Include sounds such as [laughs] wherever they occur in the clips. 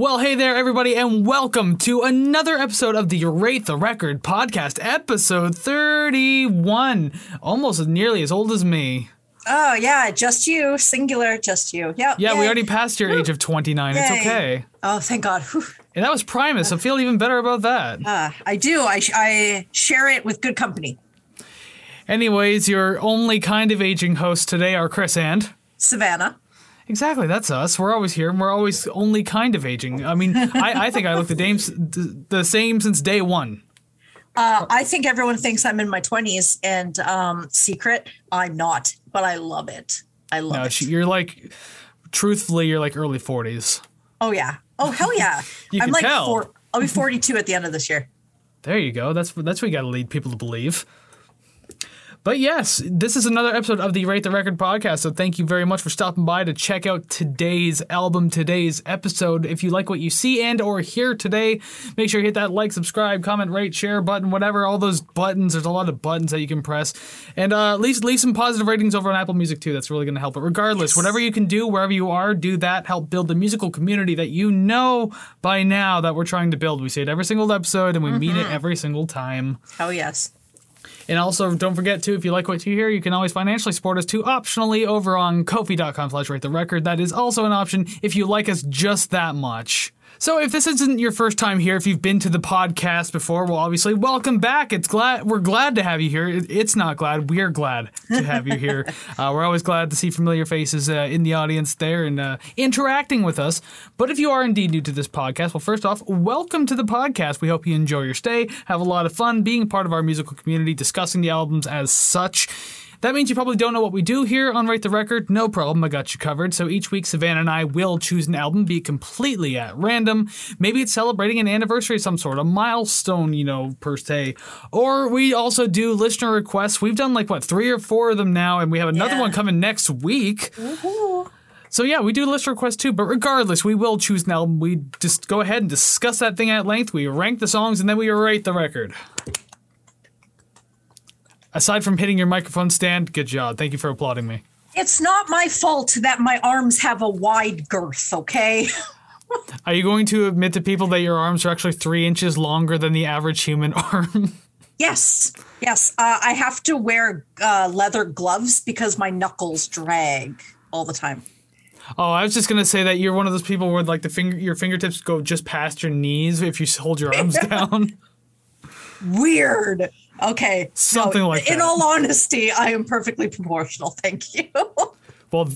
Well, hey there, everybody, and welcome to another episode of the Rate the Record podcast, episode 31. Almost nearly as old as me. Oh yeah, just you, singular, just you. Yep. Yeah, we already passed your age of 29. It's okay. Oh, thank God. Whew. And that was Primus, so feel even better about that. Uh, I do. I sh- I share it with good company. Anyways, your only kind of aging hosts today are Chris and. Savannah. Exactly, that's us. We're always here, and we're always only kind of aging. I mean, I, I think I look the, dame, the same since day one. Uh, I think everyone thinks I'm in my 20s, and um, secret, I'm not, but I love it. I love No, it. you're like, truthfully, you're like early 40s. oh yeah. Oh hell yeah. [laughs] You I'm can like tell. four. I'll be 42 at the end of this year. There you go. That's that's what you got to lead people to believe. But yes, this is another episode of the Rate the Record podcast. So thank you very much for stopping by to check out today's album, today's episode. If you like what you see and or hear today, make sure you hit that like, subscribe, comment, rate, share button, whatever. All those buttons. There's a lot of buttons that you can press, and uh, leave leave some positive ratings over on Apple Music too. That's really going to help. But regardless, Yes. whatever you can do wherever you are, do that. Help build the musical community that you know by now that we're trying to build. We say it every single episode, and we mean it every single time. Hell yes. And also, don't forget to, if you like what you hear, you can always financially support us too, optionally over on kofi.com slash rate the record. That is also an option if you like us just that much. So if this isn't your first time here, if you've been to the podcast before, well, obviously, welcome back. It's glad we're glad to have you here. It's not glad we're glad to have you here. [laughs] uh, we're always glad to see familiar faces uh, in the audience there and uh, interacting with us. But if you are indeed new to this podcast, well, first off, welcome to the podcast. We hope you enjoy your stay, have a lot of fun being part of our musical community, discussing the albums as such. That means you probably don't know what we do here on Rate the Record. No problem, I got you covered. So each week, Savannah and I will choose an album, be completely at random. Maybe it's celebrating an anniversary of some sort, a milestone, you know, per se. Or we also do listener requests. We've done like, what, three or four of them now, and we have another Yeah. one coming next week. So yeah, we do listener requests too, but regardless, we will choose an album. We just go ahead and discuss that thing at length. We rank the songs and then we rate the record. Aside from hitting your microphone stand, good job. Thank you for applauding me. It's not my fault that my arms have a wide girth, okay? [laughs] Are you going to admit to people that your arms are actually three inches longer than the average human [laughs] arm? Yes, yes. Uh, I have to wear uh, leather gloves because my knuckles drag all the time. oh, I was just gonna say that you're one of those people where like the finger, your fingertips go just past your knees if you hold your arms [laughs] down. Weird. Okay. Something like that. In all honesty, I am perfectly proportional. Thank you. [laughs] Well,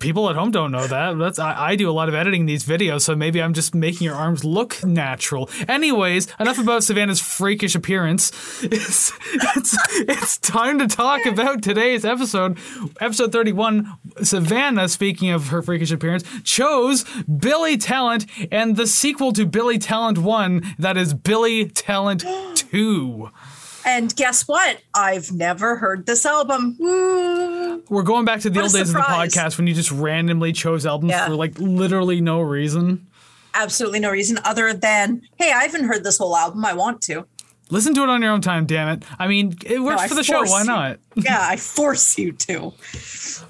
people at home don't know that. That's I, I do a lot of editing these videos, so maybe I'm just making your arms look natural. Anyways, enough about Savannah's freakish appearance. [laughs] It's, it's, it's time to talk about today's episode, episode 31. Savannah, speaking of her freakish appearance, chose Billy Talent and the sequel to Billy Talent 1, that is Billy Talent [gasps] 2. And guess what? I've never heard this album. We're going back to the What old days of the podcast when you just randomly chose albums Yeah. for like literally no reason. Absolutely no reason other than, hey, I haven't heard this whole album. I want to. Listen to it on your own time, damn it. I mean, it works No, for the show. Why you. not? [laughs] Yeah, I force you to.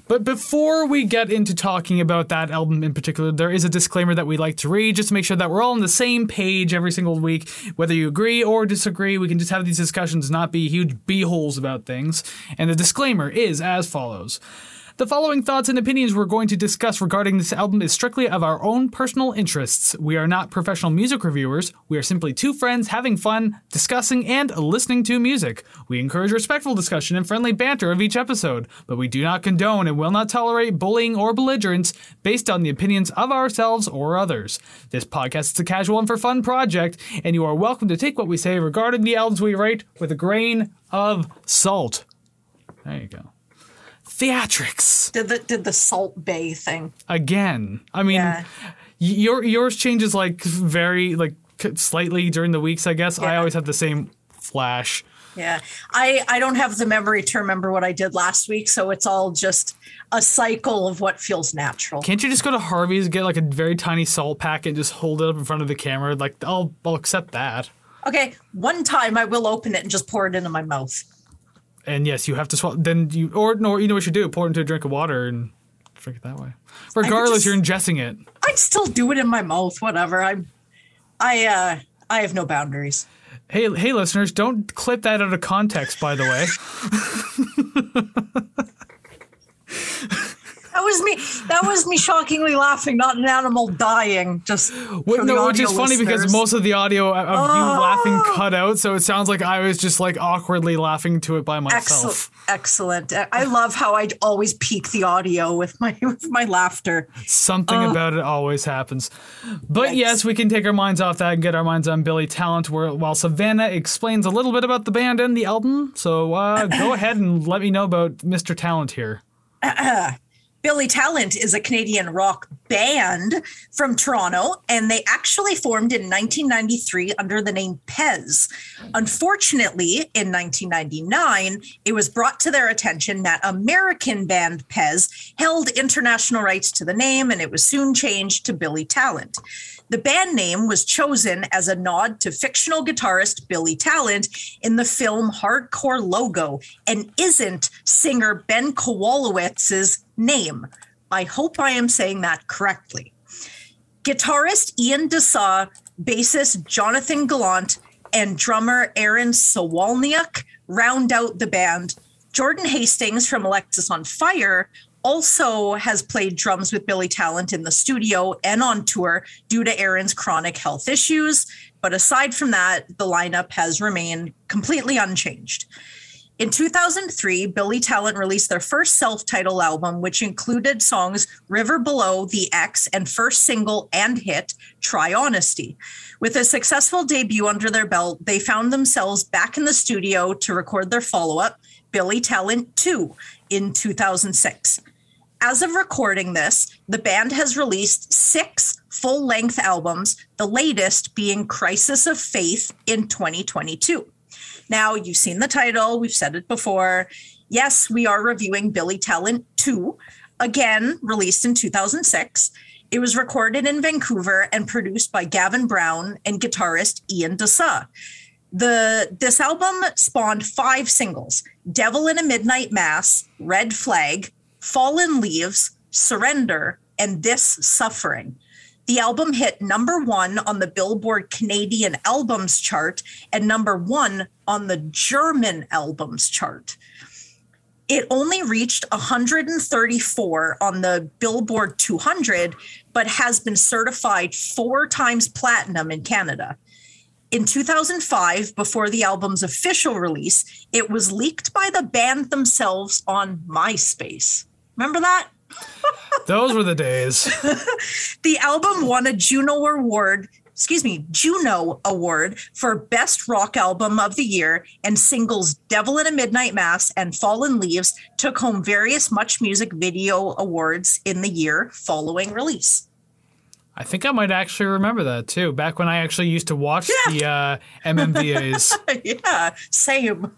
But before we get into talking about that album in particular, there is a disclaimer that we like to read just to make sure that we're all on the same page every single week. Whether you agree or disagree, we can just have these discussions, not be huge beeholes about things. And the disclaimer is as follows. The following thoughts and opinions we're going to discuss regarding this album is strictly of our own personal interests. We are not professional music reviewers. We are simply two friends having fun, discussing, and listening to music. We encourage respectful discussion and friendly banter of each episode, but we do not condone and will not tolerate bullying or belligerence based on the opinions of ourselves or others. This podcast is a casual and for fun project, and you are welcome to take what we say regarding the albums we rate with a grain of salt. There you go. Theatrics Did the did the Salt Bae thing. again. I mean, Yeah. your yours changes like very like slightly during the weeks. I guess I always have the same flash. Yeah. I I don't have the memory to remember what I did last week, so it's all just a cycle of what feels natural. Can't you just go to Harvey's get like a very tiny salt packet and just hold it up in front of the camera? Like I'll I'll accept that. Okay, one time I will open it and just pour it into my mouth. And yes, you have to swallow. Then you or no, you know what you do? Pour it into a drink of water and drink it that way. Regardless, just- you're ingesting it. I'd still do it in my mouth, whatever. I'm I uh I have no boundaries. Hey, hey, listeners, don't clip that out of context. By the way, [laughs] That was me. That was me shockingly laughing, not an animal dying. Just the no, which is funny because most of the audio of you Oh. laughing cut out, so it sounds like I was just like awkwardly laughing to it by myself. excellent, excellent. I love how I always peak the audio with my with my laughter. Something about it always happens. But yes, we can take our minds off that and get our minds on Billy Talent where, while Savannah explains a little bit about the band and the album. So uh, go [coughs] ahead and let me know about Mr. Talent here. [clears throat] Billy Talent is a Canadian rock band from Toronto, and they actually formed in 1993 under the name Pez. Unfortunately, in 1999, it was brought to their attention that American band Pez held international rights to the name, and it was soon changed to Billy Talent. The band name was chosen as a nod to fictional guitarist Billy Talent in the film Hardcore Logo and isn't singer Ben Kowalewicz's name. I hope I am saying that correctly. Guitarist Ian D'Sa, bassist Jonathan Gallant, and drummer Aaron Solowoniuk round out the band. Jordan Hastings from Alexisonfire also has played drums with Billy Talent in the studio and on tour due to Aaron's chronic health issues. But aside from that, the lineup has remained completely unchanged. In 2003, Billy Talent released their first self titled album, which included songs River Below, The X, and first single and hit, Try Honesty. With a successful debut under their belt, they found themselves back in the studio to record their follow up, Billy Talent 2, in 2006. As of recording this, the band has released six full length albums, the latest being Crisis of Faith in 2022. Now, you've seen the title, we've said it before. Yes, we are reviewing Billy Talent 2, again released in 2006. It was recorded in Vancouver and produced by Gavin Brown and guitarist Ian D'Sa. The this album spawned five singles: "Devil in a Midnight Mass," "Red Flag," "Fallen Leaves," "Surrender," and "This Suffering." The album hit number one on the Billboard Canadian Albums chart and number one on the German Albums chart. It only reached 134 on the Billboard 200, but has been certified four times platinum in Canada. In 2005, before the album's official release, it was leaked by the band themselves on MySpace. Remember that? [laughs] Those were the days. [laughs] The album won a Juno Award, excuse me, Juno Award for Best Rock Album of the Year, and singles Devil in a Midnight Mass and Fallen Leaves took home various Much Music Video Awards in the year following release. I think I might actually remember that too. Back when I actually used to watch the uh, MMVAs. [laughs] yeah, same.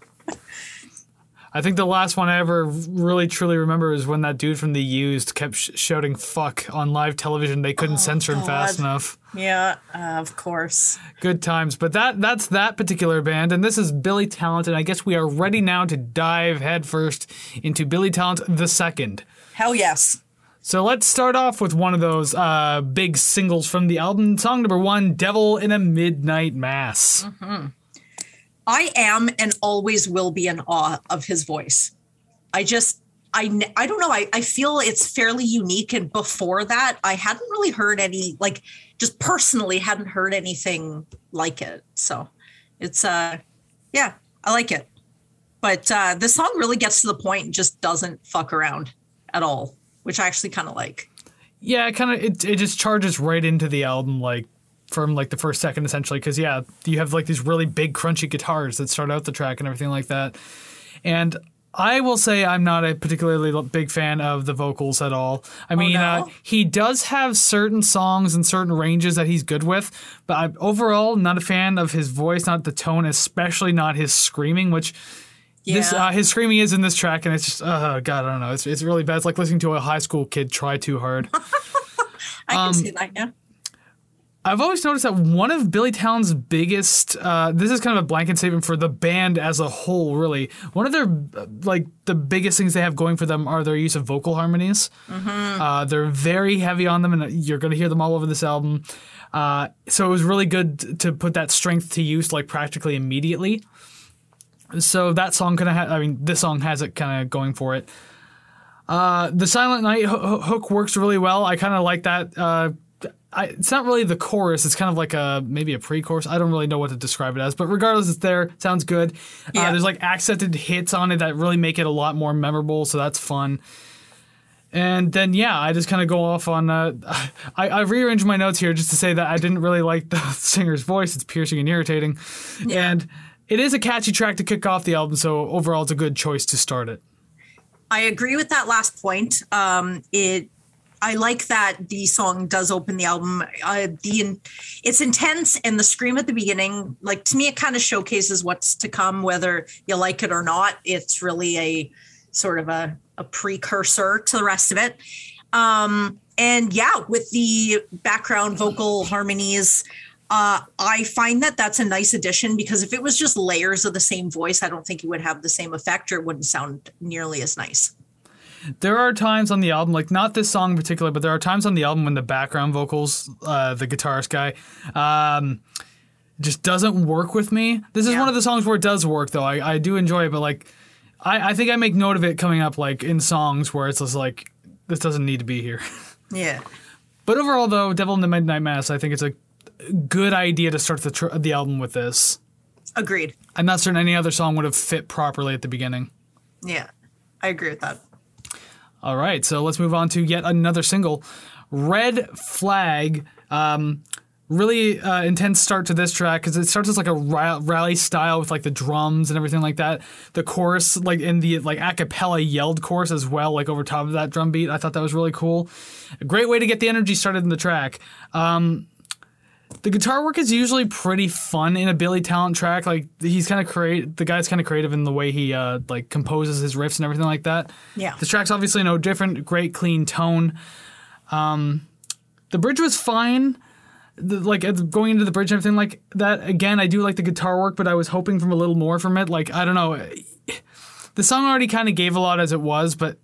I think the last one I ever really truly remember is when that dude from The Used kept sh- shouting "fuck" on live television. They couldn't censor him fast enough. Yeah, uh, of course. Good times. But that that's that particular band, and this is Billy Talent, and I guess we are ready now to dive headfirst into Billy Talent the second. Hell yes. So let's start off with one of those uh, big singles from the album. Song number one, "Devil in a Midnight Mass." I am and always will be in awe of his voice. I just, I, I don't know. I, I feel it's fairly unique. And before that, I hadn't really heard any, like, just personally hadn't heard anything like it. So it's, uh, yeah, I like it. But uh, the song really gets to the point and just doesn't fuck around at all, which I actually kind of like. Yeah, it kind of it, it just charges right into the album like from like the first second essentially because yeah you have like these really big crunchy guitars that start out the track and everything like that and I will say I'm not a particularly big fan of the vocals at all. I mean, uh, no? he does have certain songs and certain ranges that he's good with, but I'm overall not a fan of his voice, not the tone, especially not his screaming, which this uh, his screaming is in this track, and it's just oh god, I don't know, it's it's really bad. It's like listening to a high school kid try too hard. [laughs] I can Um, see that. Yeah. I've always noticed that one of Billy Talent's biggest, uh, this is kind of a blanket statement for the band as a whole, really. One of their, uh, like, the biggest things they have going for them are their use of vocal harmonies. Uh, they're very heavy on them, and you're going to hear them all over this album. Uh, so it was really good to put that strength to use, like, practically immediately. So that song kind of, ha- I mean, this song has it kind of going for it. Uh, the Silent Night ho- ho- hook works really well. I kind of like that. Uh, I, it's not really the chorus. It's kind of like a maybe a pre-chorus. I don't really know what to describe it as, but regardless, it's there. Sounds good. Uh, Yeah. there's like accented hits on it that really make it a lot more memorable. So that's fun. And then yeah, I just kind of go off on. Uh, [sighs] I, I rearranged my notes here just to say that I didn't really like the [laughs] singer's voice. It's piercing and irritating, yeah. and it is a catchy track to kick off the album. So overall, it's a good choice to start it. I agree with that last point. Um, it, I like that the song does open the album. Uh, the it's intense, and the scream at the beginning, like to me, it kind of showcases what's to come, whether you like it or not. It's really a sort of a, a precursor to the rest of it. Um, and yeah, with the background vocal harmonies, uh, I find that that's a nice addition because if it was just layers of the same voice, I don't think it would have the same effect or it wouldn't sound nearly as nice. There are times on the album, like not this song in particular, but there are times on the album when the background vocals, uh, the guitarist guy, um, just doesn't work with me. This is Yeah. one of the songs where it does work, though. I, I do enjoy it, but like, I, I think I make note of it coming up like in songs where it's just like, this doesn't need to be here. [laughs] Yeah. But overall, though, Devil in the Midnight Mass, I think it's a good idea to start the tr- the album with this. Agreed. I'm not certain any other song would have fit properly at the beginning. Yeah. I agree with that. All right, so let's move on to yet another single, Red Flag. Um, really uh, intense start to this track because it starts as like a rally style with like the drums and everything like that. The chorus, like in the like a cappella yelled chorus as well, like over top of that drum beat. I thought that was really cool. A great way to get the energy started in the track. Um, the guitar work is usually pretty fun in a Billy Talent track. Like he's kind of create the guy's kind of creative in the way he uh, like composes his riffs and everything like that. Yeah. This track's obviously no different. Great clean tone. Um, the bridge was fine. The, like going into the bridge and everything like that. Again, I do like the guitar work, but I was hoping from a little more from it. Like I don't know, the song already kind of gave a lot as it was, but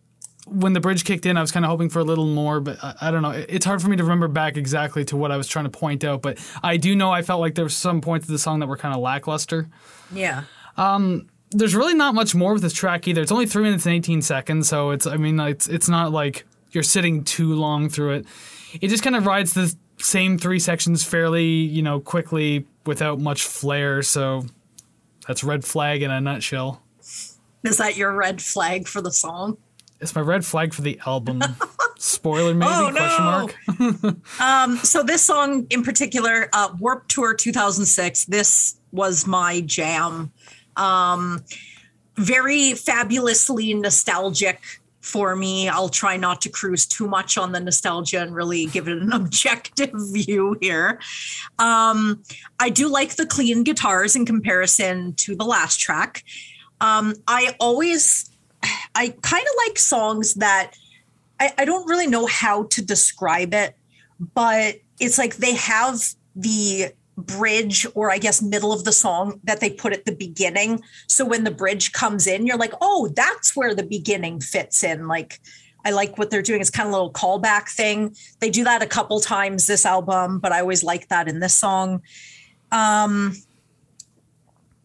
when the bridge kicked in, I was kind of hoping for a little more. But I, I don't know. It- It's hard for me to remember back exactly to what I was trying to point out. But I do know I felt like there were some points of the song that were kind of lackluster Yeah. Um, there's really not much more with this track either. It's only three minutes and 18 seconds, so it's I mean it's it's not like you're sitting too long through it. It just kind of rides the same three sections fairly, you know, quickly without much flair. So that's red flag in a nutshell. Is that your red flag for the song? It's my red flag for the album. [laughs] Spoiler maybe? Oh, question no. mark. [laughs] So this song in particular, uh, Warped Tour 2006. This was my jam. Um, very fabulously nostalgic for me. I'll try not to cruise too much on the nostalgia and really give it an [laughs] objective view here. Um, I do like the clean guitars in comparison to the last track. Um, I always, I kind of like songs that I, I don't really know how to describe it, but it's like they have the bridge or I guess middle of the song that they put at the beginning. So when the bridge comes in, you're like, oh, that's where the beginning fits in. Like, I like what they're doing. It's kind of a little callback thing. They do that a couple times this album, but I always like that in this song. Um,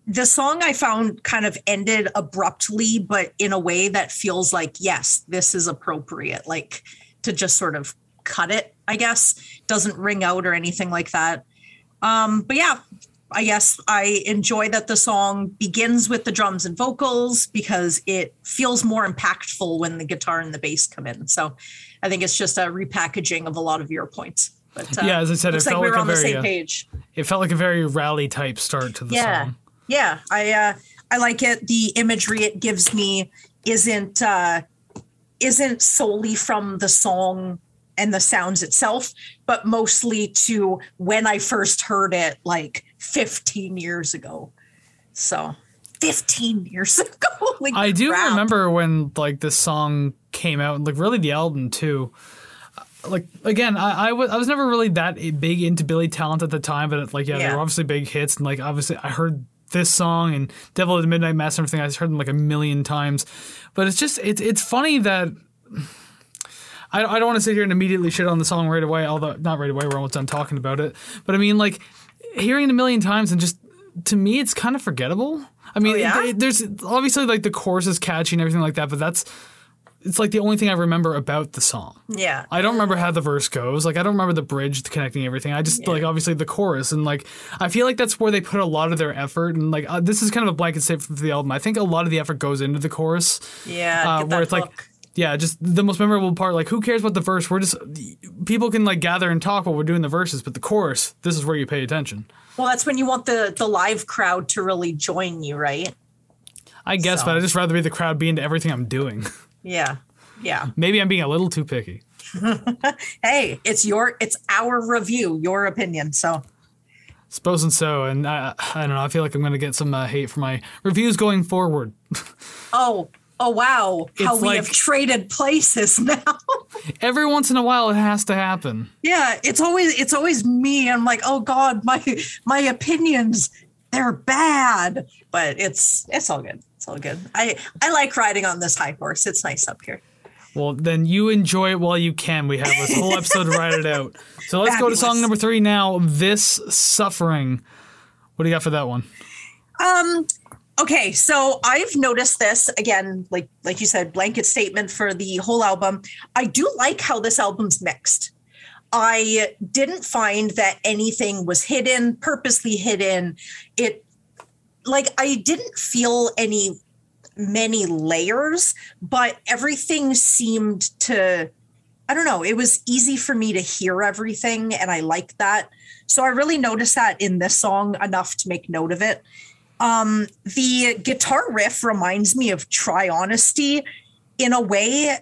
the song I found kind of ended abruptly, but in a way that feels like, yes, this is appropriate, like to just sort of cut it, I guess. Doesn't ring out or anything like that. Um, but yeah, I guess I enjoy that the song begins with the drums and vocals because it feels more impactful when the guitar and the bass come in. So I think it's just a repackaging of a lot of your points. But uh, Yeah, as I said, it looks like felt we like a on the very, uh. It felt like a very rally type start to the Yeah. song. Yeah, I uh, I like it. The imagery it gives me isn't uh, isn't solely from the song and the sounds itself, but mostly to when I first heard it, like 15 years ago. So, 15 years [laughs] ago. Like, I do crap. remember when like this song came out, and like really the album too. like again, I I I was never really that big into Billy Talent at the time, but like yeah, they were obviously big hits, and like obviously I heard this song and Devil at the Midnight Mass and everything. I've heard them like a million times, but it's just it's it's funny that. I, I don't want to sit here and immediately shit on the song right away, although not right away, we're almost done talking about it. But I mean, like, hearing it a million times and just, to me, it's kind of forgettable. I mean, Oh, yeah? it- it- there's obviously like the chorus is catchy and everything like that, but that's, it's like the only thing I remember about the song. Yeah. I don't remember how the verse goes. Like I don't remember the bridge connecting everything. I just like obviously the chorus and like I feel like that's where they put a lot of their effort and like uh, this is kind of a blanket statement for the album. I think a lot of the effort goes into the chorus. Yeah. Uh, where it's like yeah, just the most memorable part. Like who cares about the verse? We're just people can like gather and talk while we're doing the verses, but the chorus, this is where you pay attention. well, that's when you want the the live crowd to really join you, right? I guess, So- but I just rather be the crowd be into everything I'm doing. [laughs] Yeah. Yeah. Maybe I'm being a little too picky. [laughs] Hey, it's your it's our review, your opinion. So Suppose and so, and I, I don't know. I feel like I'm going to get some uh, hate for my reviews going forward. [laughs] oh, oh wow. How we like- have traded places [laughs] now. Every once in a while, it has to happen. yeah, it's always it's always me. I'm like, oh God, my my opinions, they're bad. But it's it's all good. It's all good. I I like riding on this high horse. It's nice up here. Well, then you enjoy it while you can. We have this whole episode to write it out. So let's go to song number three now. This suffering. What do you got for that one? Um okay, so I've noticed this again, like like you said, blanket statement for the whole album. I do like how this album's mixed. I didn't find that anything was hidden, purposely hidden. It like I didn't feel any many layers, but everything seemed to I don't know, it was easy for me to hear everything and I like that. So I really noticed that in this song enough to make note of it. Um, the guitar riff reminds me of Try Honesty in a way,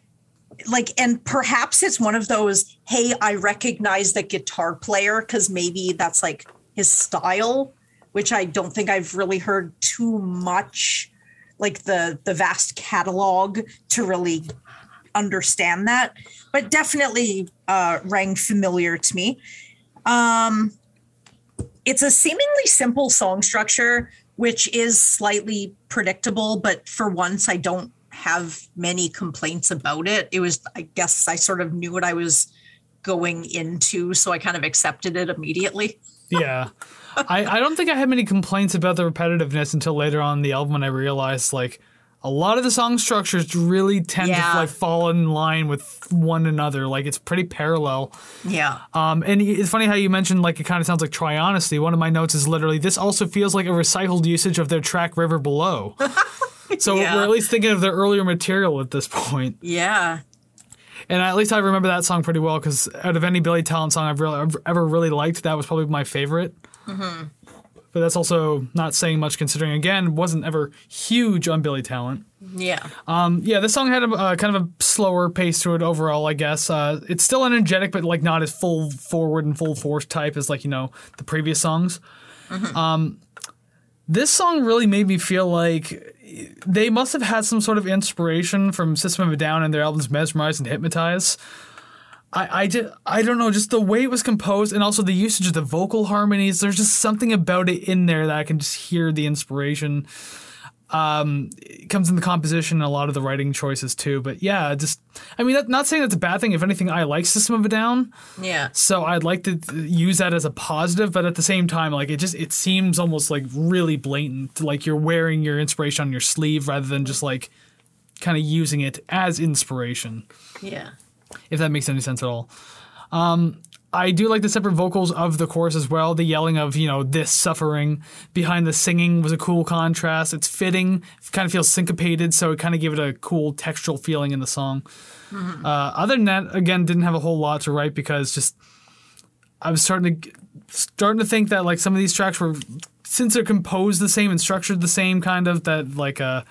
like, and perhaps it's one of those, hey, I recognize the guitar player because maybe that's like his style, which I don't think I've really heard too much, like the the vast catalog to really understand that, but definitely uh, rang familiar to me. Um, it's a seemingly simple song structure, which is slightly predictable, but for once, I don't have many complaints about it. It was, I guess, I sort of knew what I was going into, so I kind of accepted it immediately. [laughs] Yeah. I, I don't think I had many complaints about the repetitiveness until later on the album when I realized like a lot of the song structures really tend Yeah. to like fall in line with one another. Like it's pretty parallel. Yeah. Um, and it's funny how you mentioned like it kind of sounds like Try Honesty. One of my notes is literally this also feels like a recycled usage of their track River Below. [laughs] so Yeah. we're at least thinking of their earlier material at this point. Yeah. And at least I remember that song pretty well because out of any Billy Talent song I've really I've ever really liked, that was probably my favorite. But that's also not saying much considering again wasn't ever huge on Billy Talent. Yeah. Um, yeah, this song had a uh, kind of a slower pace to it overall, I guess. Uh, it's still energetic, but like not as full forward and full force type as like you know the previous songs. Um, this song really made me feel like they must have had some sort of inspiration from System of a Down and their albums Mesmerize and Hypnotize. I, I, just, I don't know, just the way it was composed and also the usage of the vocal harmonies. There's just something about it in there that I can just hear the inspiration um, it comes in the composition and a lot of the writing choices too. But yeah, just I mean, that, not saying that's a bad thing. If anything, I like System of a Down, Yeah. so I'd like to use that as a positive. But at the same time, like it just it seems almost like really blatant, like you're wearing your inspiration on your sleeve rather than just like kind of using it as inspiration. Yeah. If that makes any sense at all. Um, I do like the separate vocals of the chorus as well. The yelling of, you know, this suffering behind the singing was a cool contrast. It's fitting, it kind of feels syncopated, so it kind of gave it a cool textural feeling in the song. Uh, other than that, again, didn't have a whole lot to write because just I was starting to starting to think that like some of these tracks were since they're composed the same and structured the same kind of that like uh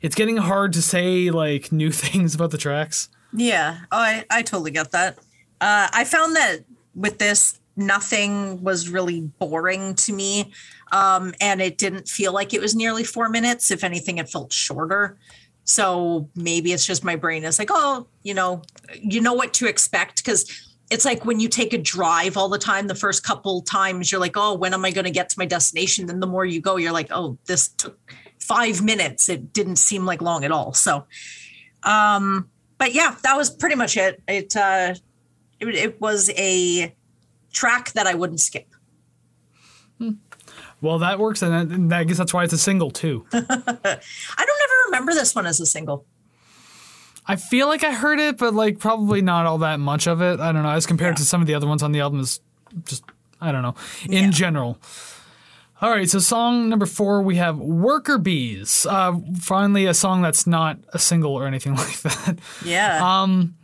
it's getting hard to say like [laughs] new things about the tracks. Yeah, oh, I, I totally get that. Uh, I found that with this, nothing was really boring to me. Um, and it didn't feel like it was nearly four minutes. If anything, it felt shorter. So maybe it's just my brain is like, oh, you know, you know what to expect. Because it's like when you take a drive all the time, the first couple times you're like, oh, when am I going to get to my destination? Then the more you go, you're like, oh, this took five minutes. It didn't seem like long at all. So, um, but yeah, that was pretty much it. It, uh, it, it was a track that I wouldn't skip. Well, that works, and, I guess that's why it's a single too. [laughs] I don't ever remember this one as a single. I feel like I heard it, but like probably not all that much of it. I don't know. As compared to some of the other ones on the album, is just I don't know. In Yeah. general. All right, so song number four, we have Worker Bees. Uh, finally, a song that's not a single or anything [laughs] like that. Yeah. Um,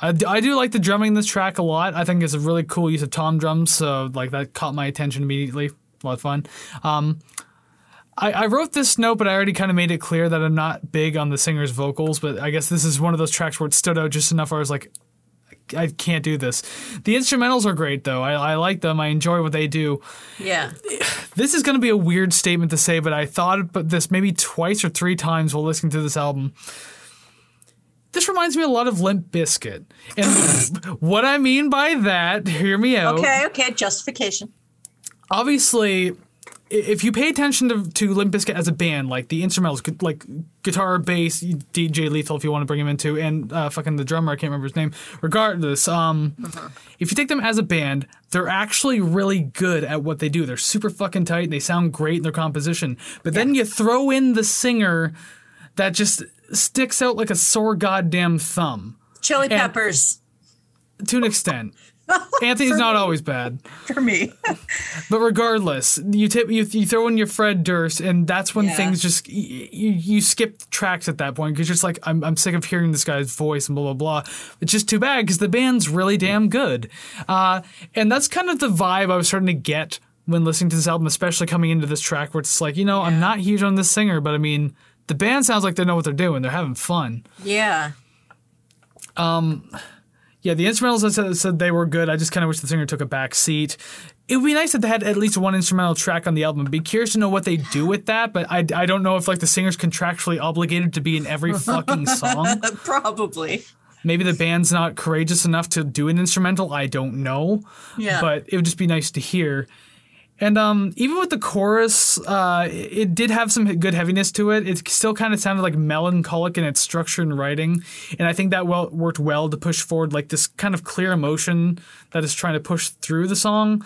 I I do like the drumming in this track a lot. I think it's a really cool use of tom drums, so like that caught my attention immediately. A lot of fun. Um, I, I wrote this note, but I already kind of made it clear that I'm not big on the singer's vocals. But I guess this is one of those tracks where it stood out just enough where I was like, I can't do this. The instrumentals are great though. I, I like them. I enjoy what they do. yeah. This is going to be a weird statement to say, but I thought about this maybe twice or three times while listening to this album. This reminds me a lot of Limp Bizkit. And [laughs] what I mean by that, hear me out. Okay. Okay. Justification. Obviously, if you pay attention to, to Limp Bizkit as a band, like the instrumentals, like guitar, bass, DJ Lethal, if you want to bring him into, and uh, fucking the drummer, I can't remember his name. Regardless, um, if you take them as a band, they're actually really good at what they do. They're super fucking tight. And They sound great in their composition. But then you throw in the singer that just sticks out like a sore goddamn thumb Chili peppers to an extent. [laughs] Anthony's not always bad. for me. But regardless, you tip you, you throw in your Fred Durst, and that's when Yeah. things just you you skip tracks at that point because you're just like I'm I'm sick of hearing this guy's voice and blah blah blah. It's just too bad because the band's really damn good, uh, and that's kind of the vibe I was starting to get when listening to this album, especially coming into this track where it's like you know I'm not huge on this singer, but I mean the band sounds like they know what they're doing. They're having fun. yeah. Yeah, the instrumentals I said, said they were good. I just kind of wish the singer took a back seat. It would be nice if they had at least one instrumental track on the album. Be curious to know what they do with that, but I, I don't know if like the singer's contractually obligated to be in every fucking song. [laughs] Probably. Maybe the band's not courageous enough to do an instrumental. I don't know. Yeah. But it would just be nice to hear. And um, even with the chorus, uh, it did have some good heaviness to it. It still kind of sounded like melancholic in its structure and writing, and I think that well worked well to push forward like this kind of clear emotion that is trying to push through the song.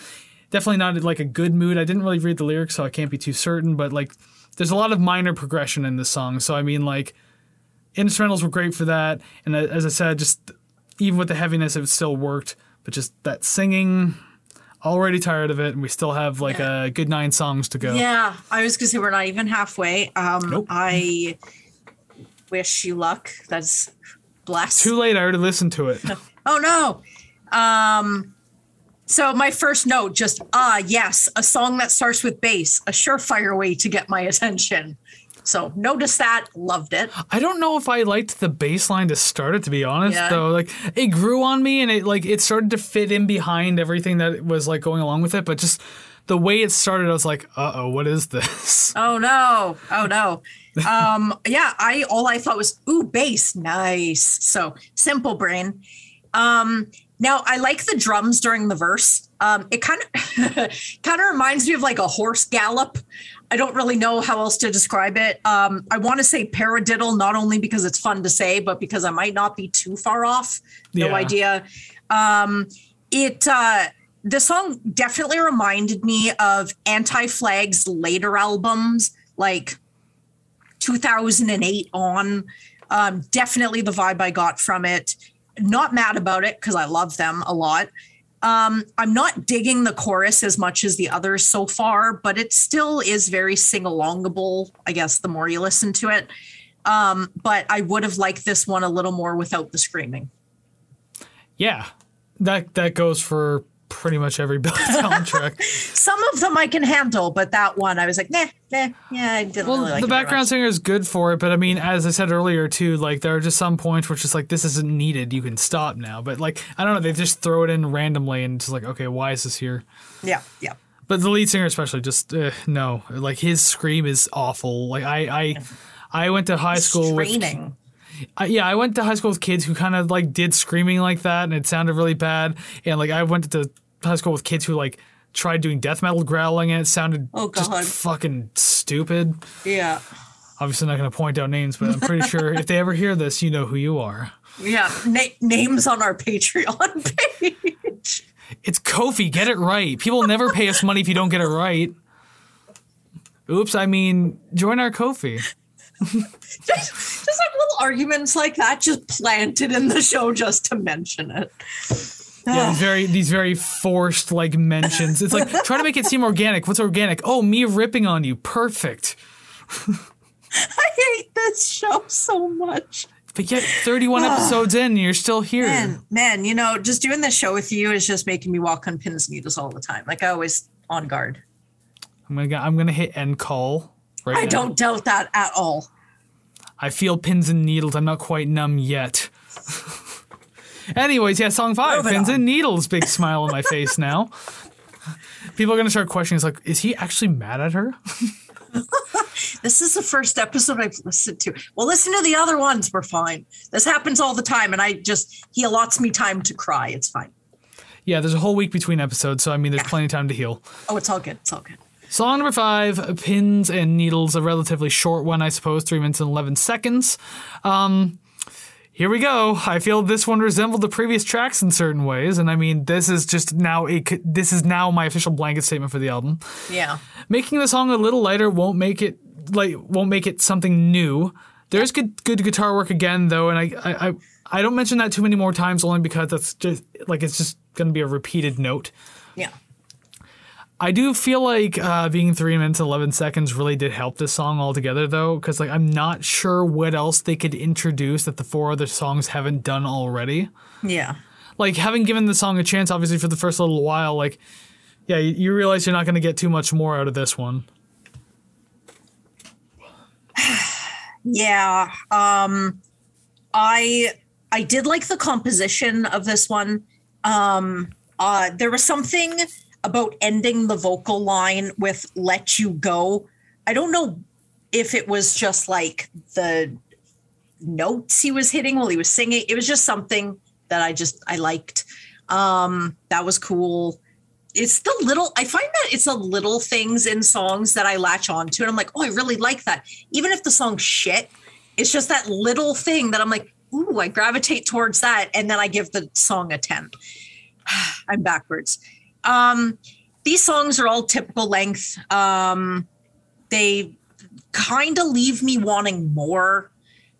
Definitely not like a good mood. I didn't really read the lyrics, so I can't be too certain. But like, there's a lot of minor progression in this song. So I mean, like, instrumentals were great for that, and as I said, just even with the heaviness, it still worked. But just that singing, already tired of it, and we still have like a good nine songs to go. Yeah, I was gonna say we're not even halfway. Um, Nope. I wish you luck. That's blessed. Too late. I already listened to it. [laughs] Oh no. Um, so my first note, just ah yes, a song that starts with bass, a surefire way to get my attention. So notice that, loved it. I don't know if I liked the bassline to start it, to be honest. Yeah. Though, like it grew on me, and it like it started to fit in behind everything that was like going along with it. But just the way it started, I was like, "Uh oh, what is this?" [laughs] Oh no, oh no. Um, yeah, I all I thought was ooh bass, nice. So simple brain. Um, now I like the drums during the verse. Um, it kind of [laughs] kind of reminds me of like a horse gallop. I don't really know how else to describe it. Um, I want to say paradiddle, not only because it's fun to say, but because I might not be too far off. No Yeah. idea. Um, it uh, the song definitely reminded me of Anti Flag's later albums, like 2008 on. Um, definitely the vibe I got from it. Not mad about it because I love them a lot. Um, I'm not digging the chorus as much as the others so far, but it still is very sing alongable, I guess, the more you listen to it. Um, but I would have liked this one a little more without the screaming. yeah, that that goes for pretty much every [laughs] Billy Talent track. Some of them I can handle, but that one I was like, nah, nah, yeah, I didn't Well, really like the background singer is good for it, but I mean, as I said earlier too, like there are just some points where it's just like this isn't needed. You can stop now. But like I don't know, they just throw it in randomly and it's like, okay, why is this here? Yeah, yeah. But the lead singer especially, just uh, no, like his scream is awful. Like I, I, [laughs] I went to high school with I, yeah, I went to high school with kids who kind of like did screaming like that, and it sounded really bad. And like I went to high school with kids who like tried doing death metal growling, and it sounded Oh, just fucking stupid. Yeah. Obviously, not going to point out names, but I'm pretty [laughs] sure if they ever hear this, you know who you are. Yeah. Na- names on our Patreon [laughs] page. It's Kofi. Get it right. People never pay us money if you don't get it right. Oops, I mean, join our Kofi. [laughs] just, just like little arguments like that, just planted in the show just to mention it. Yeah, these [sighs] very these very forced like mentions. It's like try to make it seem organic. What's organic? Oh, me ripping on you. Perfect. [laughs] I hate this show so much. But yet, 31 [sighs] episodes in, and you're still here. Man, man, you know, just doing this show with you is just making me walk on pins and needles all the time. Like I always on guard. I'm gonna I'm gonna hit end call right I now. don't doubt that at all. I feel pins and needles. I'm not quite numb yet. [laughs] Anyways, yeah, song five, pins and needles. Big smile on my face now. [laughs] People are gonna start questioning. It's like, is he actually mad at her? [laughs] This is the first episode I've listened to. Well, listen to the other ones. We're fine. This happens all the time, and I just he allots me time to cry. It's fine. Yeah, there's a whole week between episodes, so I mean, there's plenty of time to heal. Oh, it's all good. It's all good. Song number five, Pins and Needles, a relatively short one, I suppose, three minutes and 11 seconds. Um, here we go. I feel this one resembled the previous tracks in certain ways, and I mean, this is just now a this is now my official blanket statement for the album. Yeah. Making the song a little lighter won't make it like won't make it something new. There's good good guitar work again though, and I I I, I don't mention that too many more times only because that's just like it's just going to be a repeated note. Yeah. I do feel like uh, being three minutes eleven seconds really did help this song altogether, though, because like I'm not sure what else they could introduce that the four other songs haven't done already. Yeah. Like having given the song a chance, obviously for the first little while, like yeah, you, you realize you're not going to get too much more out of this one. [sighs] Yeah. Um I I did like the composition of this one. Um uh there was something about ending the vocal line with let you go. I don't know if it was just like the notes he was hitting while he was singing. It was just something that I just I liked. Um that was cool. It's the little I find that it's the little things in songs that I latch on to and I'm like, "Oh, I really like that." Even if the song's shit, it's just that little thing that I'm like, "Ooh, I gravitate towards that." And then I give the song a 10. [sighs] I'm backwards. Um these songs are all typical length. Um they kind of leave me wanting more.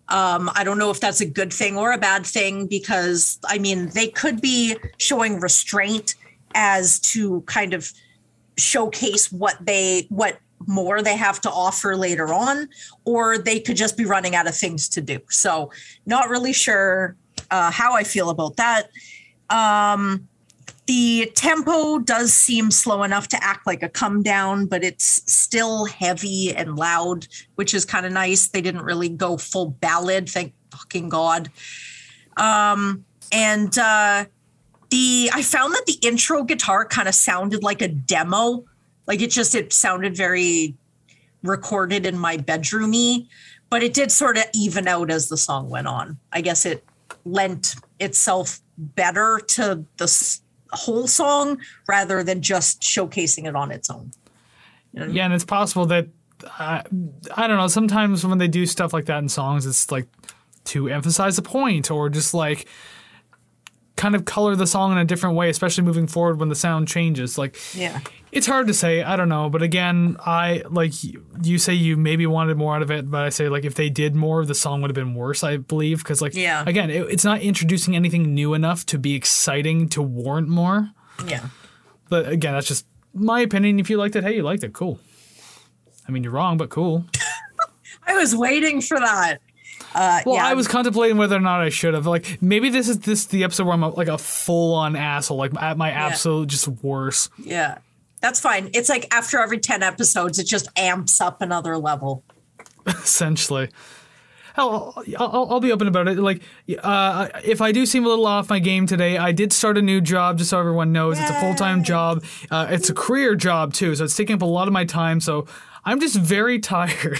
Um, I don't know if that's a good thing or a bad thing because I mean they could be showing restraint as to kind of showcase what they what more they have to offer later on, or they could just be running out of things to do. So not really sure uh, how I feel about that. Um, the tempo does seem slow enough to act like a come down, but it's still heavy and loud, which is kind of nice. They didn't really go full ballad, thank fucking God. Um, and uh, the I found that the intro guitar kind of sounded like a demo. Like it just it sounded very recorded in my bedroomy, but it did sort of even out as the song went on. I guess it lent itself better to the whole song rather than just showcasing it on its own. Yeah, and it's possible that uh, I don't know. Sometimes when they do stuff like that in songs, it's like to emphasize a point or just like kind of color the song in a different way, especially moving forward when the sound changes. Like Yeah. it's hard to say. I don't know, but again, I like you, say you maybe wanted more out of it, but I say like if they did more, the song would have been worse. I believe because like Yeah. again, it, it's not introducing anything new enough to be exciting to warrant more. Yeah. But again, that's just my opinion. If you liked it, hey, you liked it, cool. I mean, you're wrong, but cool. [laughs] I was waiting for that. Uh, Well, yeah, I was contemplating whether or not I should have. Like, maybe this is this the episode where I'm a, like a full on asshole, like at my absolute just worst. Yeah. That's fine. It's like after every 10 episodes, it just amps up another level. [laughs] essentially. Hell, I'll, I'll, I'll be open about it. Like, uh, if I do seem a little off my game today, I did start a new job, just so everyone knows. It's a full time job. Uh, it's a career job, too, so it's taking up a lot of my time. So I'm just very [laughs] tired.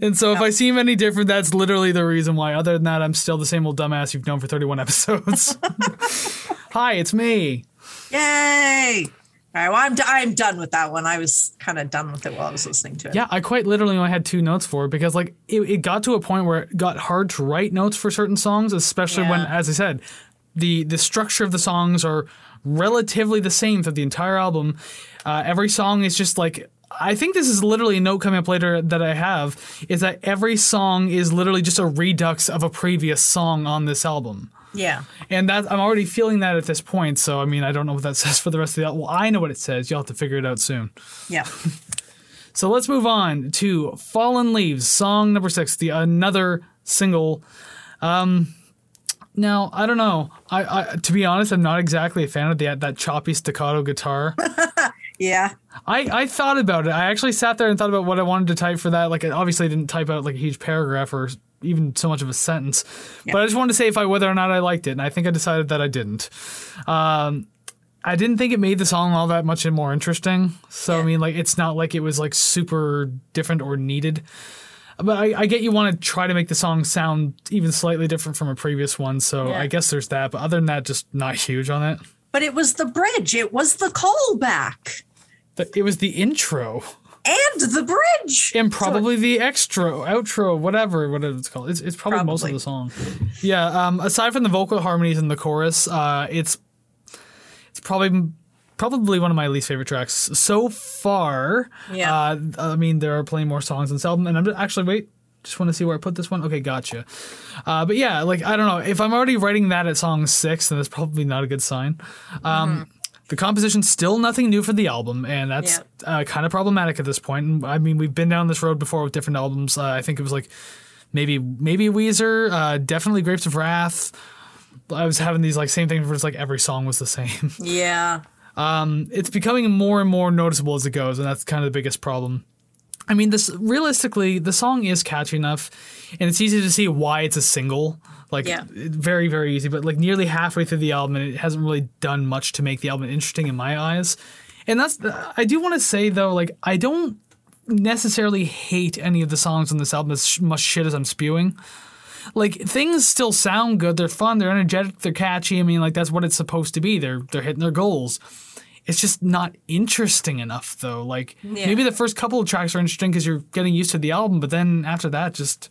And so if I seem any different, that's literally the reason why. Other than that, I'm still the same old dumbass you've known for 31 [laughs] episodes. [laughs] Hi, it's me. Yay! All right, well, I'm, d- I'm done with that one. I was kind of done with it while I was listening to it. Yeah, I quite literally only had two notes for it because like it, it got to a point where it got hard to write notes for certain songs, especially when, Yeah. as I said, the the structure of the songs are relatively the same for the entire album. Uh, every song is just like I think this is literally a note coming up later that I have is that every song is literally just a redux of a previous song on this album. Yeah. And that I'm already feeling that at this point. So I mean, I don't know what that [laughs] says for the rest of the album. Well, I know what it says. You'll have to figure it out soon. Yeah. [laughs] So let's move on to Fallen Leaves, song number six, the another single. Um, now I don't know. I, I to be honest, I'm not exactly a fan of the, that choppy staccato guitar. [laughs] Yeah. I, I thought about it. I actually sat there and thought about what I wanted to type for that. Like, I obviously didn't type out like a huge paragraph or even so much of a sentence, but I just wanted to say if I whether or not I liked it, and I think I decided that I didn't. Um, I didn't think it made the song all that much more interesting. So I mean, like, it's not like it was like super different or needed. But I, I get you want to try to make the song sound even slightly different from a previous one. So Yeah. I guess there's that. But other than that, just not huge on it. But it was the bridge. It was the callback The- It was the intro. and the bridge. and probably the extra outro whatever whatever it's called. It's, it's probably, most of the song. Yeah um, aside from the vocal harmonies and the chorus uh, it's it's probably probably one of my least favorite tracks so far. Yeah. uh, i mean there are plenty more songs on this album and i'm just, actually wait just want to see where i put this one? Okay gotcha. Uh, but yeah like i don't know. If i'm already writing that at song six then that's probably not a good sign. Um, the composition's still nothing new for the album, and that's uh, kind of problematic at this point. And, I mean, we've been down this road before with different albums. Uh, I think it was like maybe maybe Weezer, uh, definitely Grapes of Wrath. I was having these like same things where it's like every song was the same. [laughs] yeah. it's becoming more and more noticeable as it goes, and that's kind of the biggest problem. I mean, this realistically, the song is catchy enough, and it's easy to see why it's a single. Like, Yeah. very, very easy. But like nearly halfway through the album, and it hasn't really done much to make the album interesting in my eyes. And that's, I do want to say though, like, I don't necessarily hate any of the songs on this album as much shit as I'm spewing. Like things still sound good. They're fun. They're energetic. They're catchy. I mean, like that's what it's supposed to be. They're they're hitting their goals. It's just not interesting enough, though. Like Yeah. maybe the first couple of tracks are interesting because you're getting used to the album, but then after that, just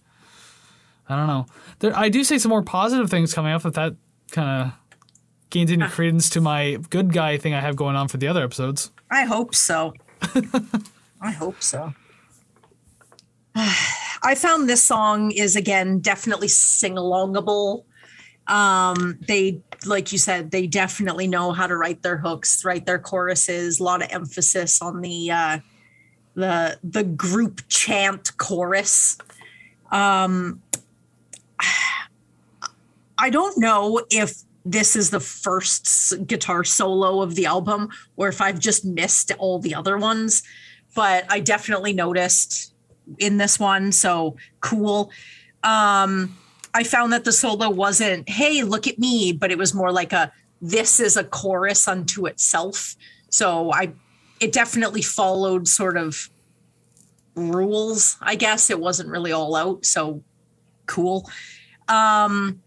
I don't know. There, I do say some more positive things coming up if that kind of gains any credence to my good guy thing I have going on for the other episodes. I hope so. [laughs] I hope so. [sighs] I found this song is again definitely sing alongable. Um, they, like you said, they definitely know how to write their hooks, write their choruses. A lot of emphasis on the uh, the the group chant chorus. Um, I don't know if this is the first guitar solo of the album or if I've just missed all the other ones, but I definitely noticed in this one. So cool. Um, I found that the solo wasn't, hey, look at me, but it was more like a, this is a chorus unto itself. So I, it definitely followed sort of rules, I guess. It wasn't really all out. So cool. Um,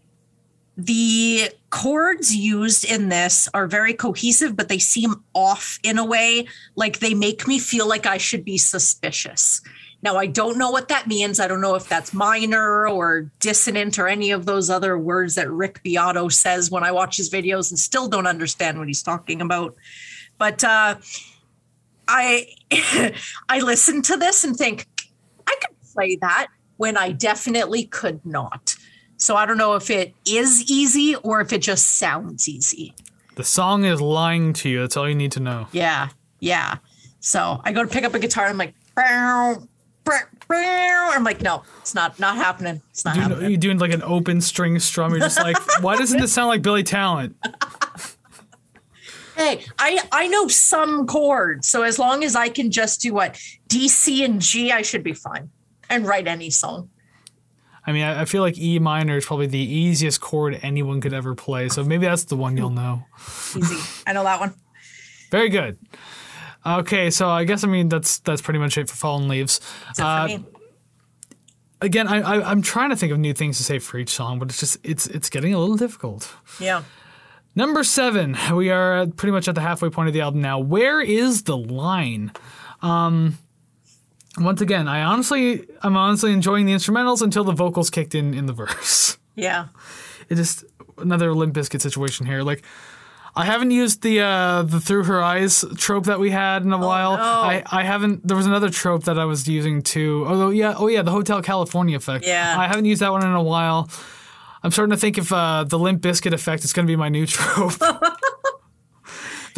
the chords used in this are very cohesive, but they seem off in a way. Like they make me feel like I should be suspicious. Now, I don't know what that means. I don't know if that's minor or dissonant or any of those other words that Rick Beato says when I watch his videos and still don't understand what he's talking about. But uh, I [laughs] I listen to this and think I could play that when I definitely could not. So I don't know if it is easy or if it just sounds easy. The song is lying to you. That's all you need to know. Yeah, yeah. So I go to pick up a guitar. I'm like, "Bow, bow, bow." I'm like, no, it's not not happening. It's not You happening. you're doing like an open string strum. You're just like, why doesn't this sound like Billy Talent? Hey, I I know some chords, so as long as I can just do what D, C, and G, I should be fine and write any song. I mean, I, I feel like E minor is probably the easiest chord anyone could ever play. So maybe that's the one you'll know. Easy. I know that one. Very good. Okay, so I guess I mean that's that's pretty much it for Fallen Leaves. Uh, again, I, I I'm trying to think of new things to say for each song, but it's just it's it's getting a little difficult. Yeah. Number seven, we are pretty much at the halfway point of the album now. Where is the line? Um, once again, I honestly, I'm honestly enjoying the instrumentals until the vocals kicked in in the verse. [laughs] Yeah. It just another Limp Bizkit situation here. Like, I haven't used the uh, the through her eyes trope that we had in a while. no. I, I haven't. There was another trope that I was using too. Although yeah, oh yeah, the Hotel California effect. Yeah. I haven't used that one in a while. I'm starting to think if uh, the Limp Bizkit effect is going to be my new [laughs] trope. [laughs]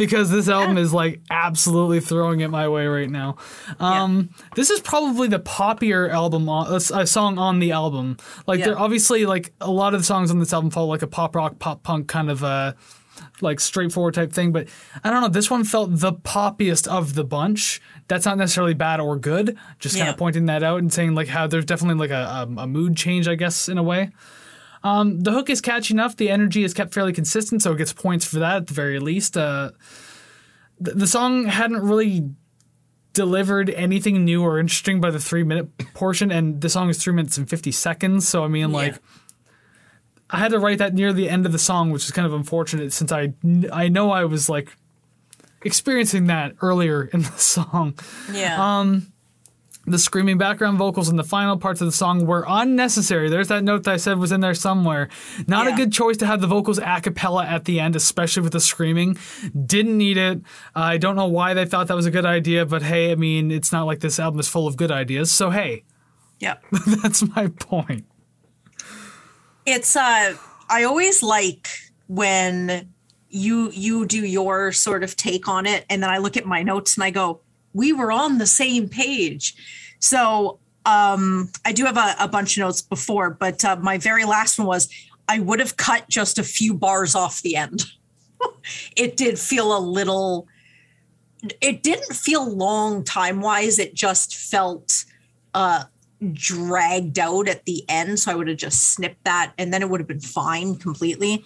because this album is like absolutely throwing it my way right now. Um, This is probably the poppier album, on, a, song on the album. Like, Yeah. they're obviously like a lot of the songs on this album follow like a pop rock, pop punk kind of uh, like straightforward type thing. But I don't know, this one felt the poppiest of the bunch. That's not necessarily bad or good. Just kind Yeah. of pointing that out and saying like how there's definitely like a, a, a mood change, I guess, in a way. Um, the hook is catchy enough. The energy is kept fairly consistent, so it gets points for that at the very least. Uh, the, the song hadn't really delivered anything new or interesting by the three minute portion, and the song is three minutes and 50 seconds. So, I mean, like, I had to write that near the end of the song, which is kind of unfortunate since I, I know I was like experiencing that earlier in the [laughs] song. Yeah. The screaming background vocals in the final parts of the song were unnecessary. There's that note that I said was in there somewhere. Not a good choice to have the vocals a cappella at the end, especially with the screaming. Didn't need it. I don't know why they thought that was a good idea, but hey, I mean, it's not like this album is full of good ideas. So hey, yeah. [laughs] that's my point. it's uh i always like when you you do your sort of take on it and then i look at my notes and i go we were on the same page so um i do have a, a bunch of notes before but uh, my very last one was i would have cut just a few bars off the end. [laughs] It did feel a little it didn't feel long time wise it just felt uh dragged out at the end so i would have just snipped that and then it would have been fine completely.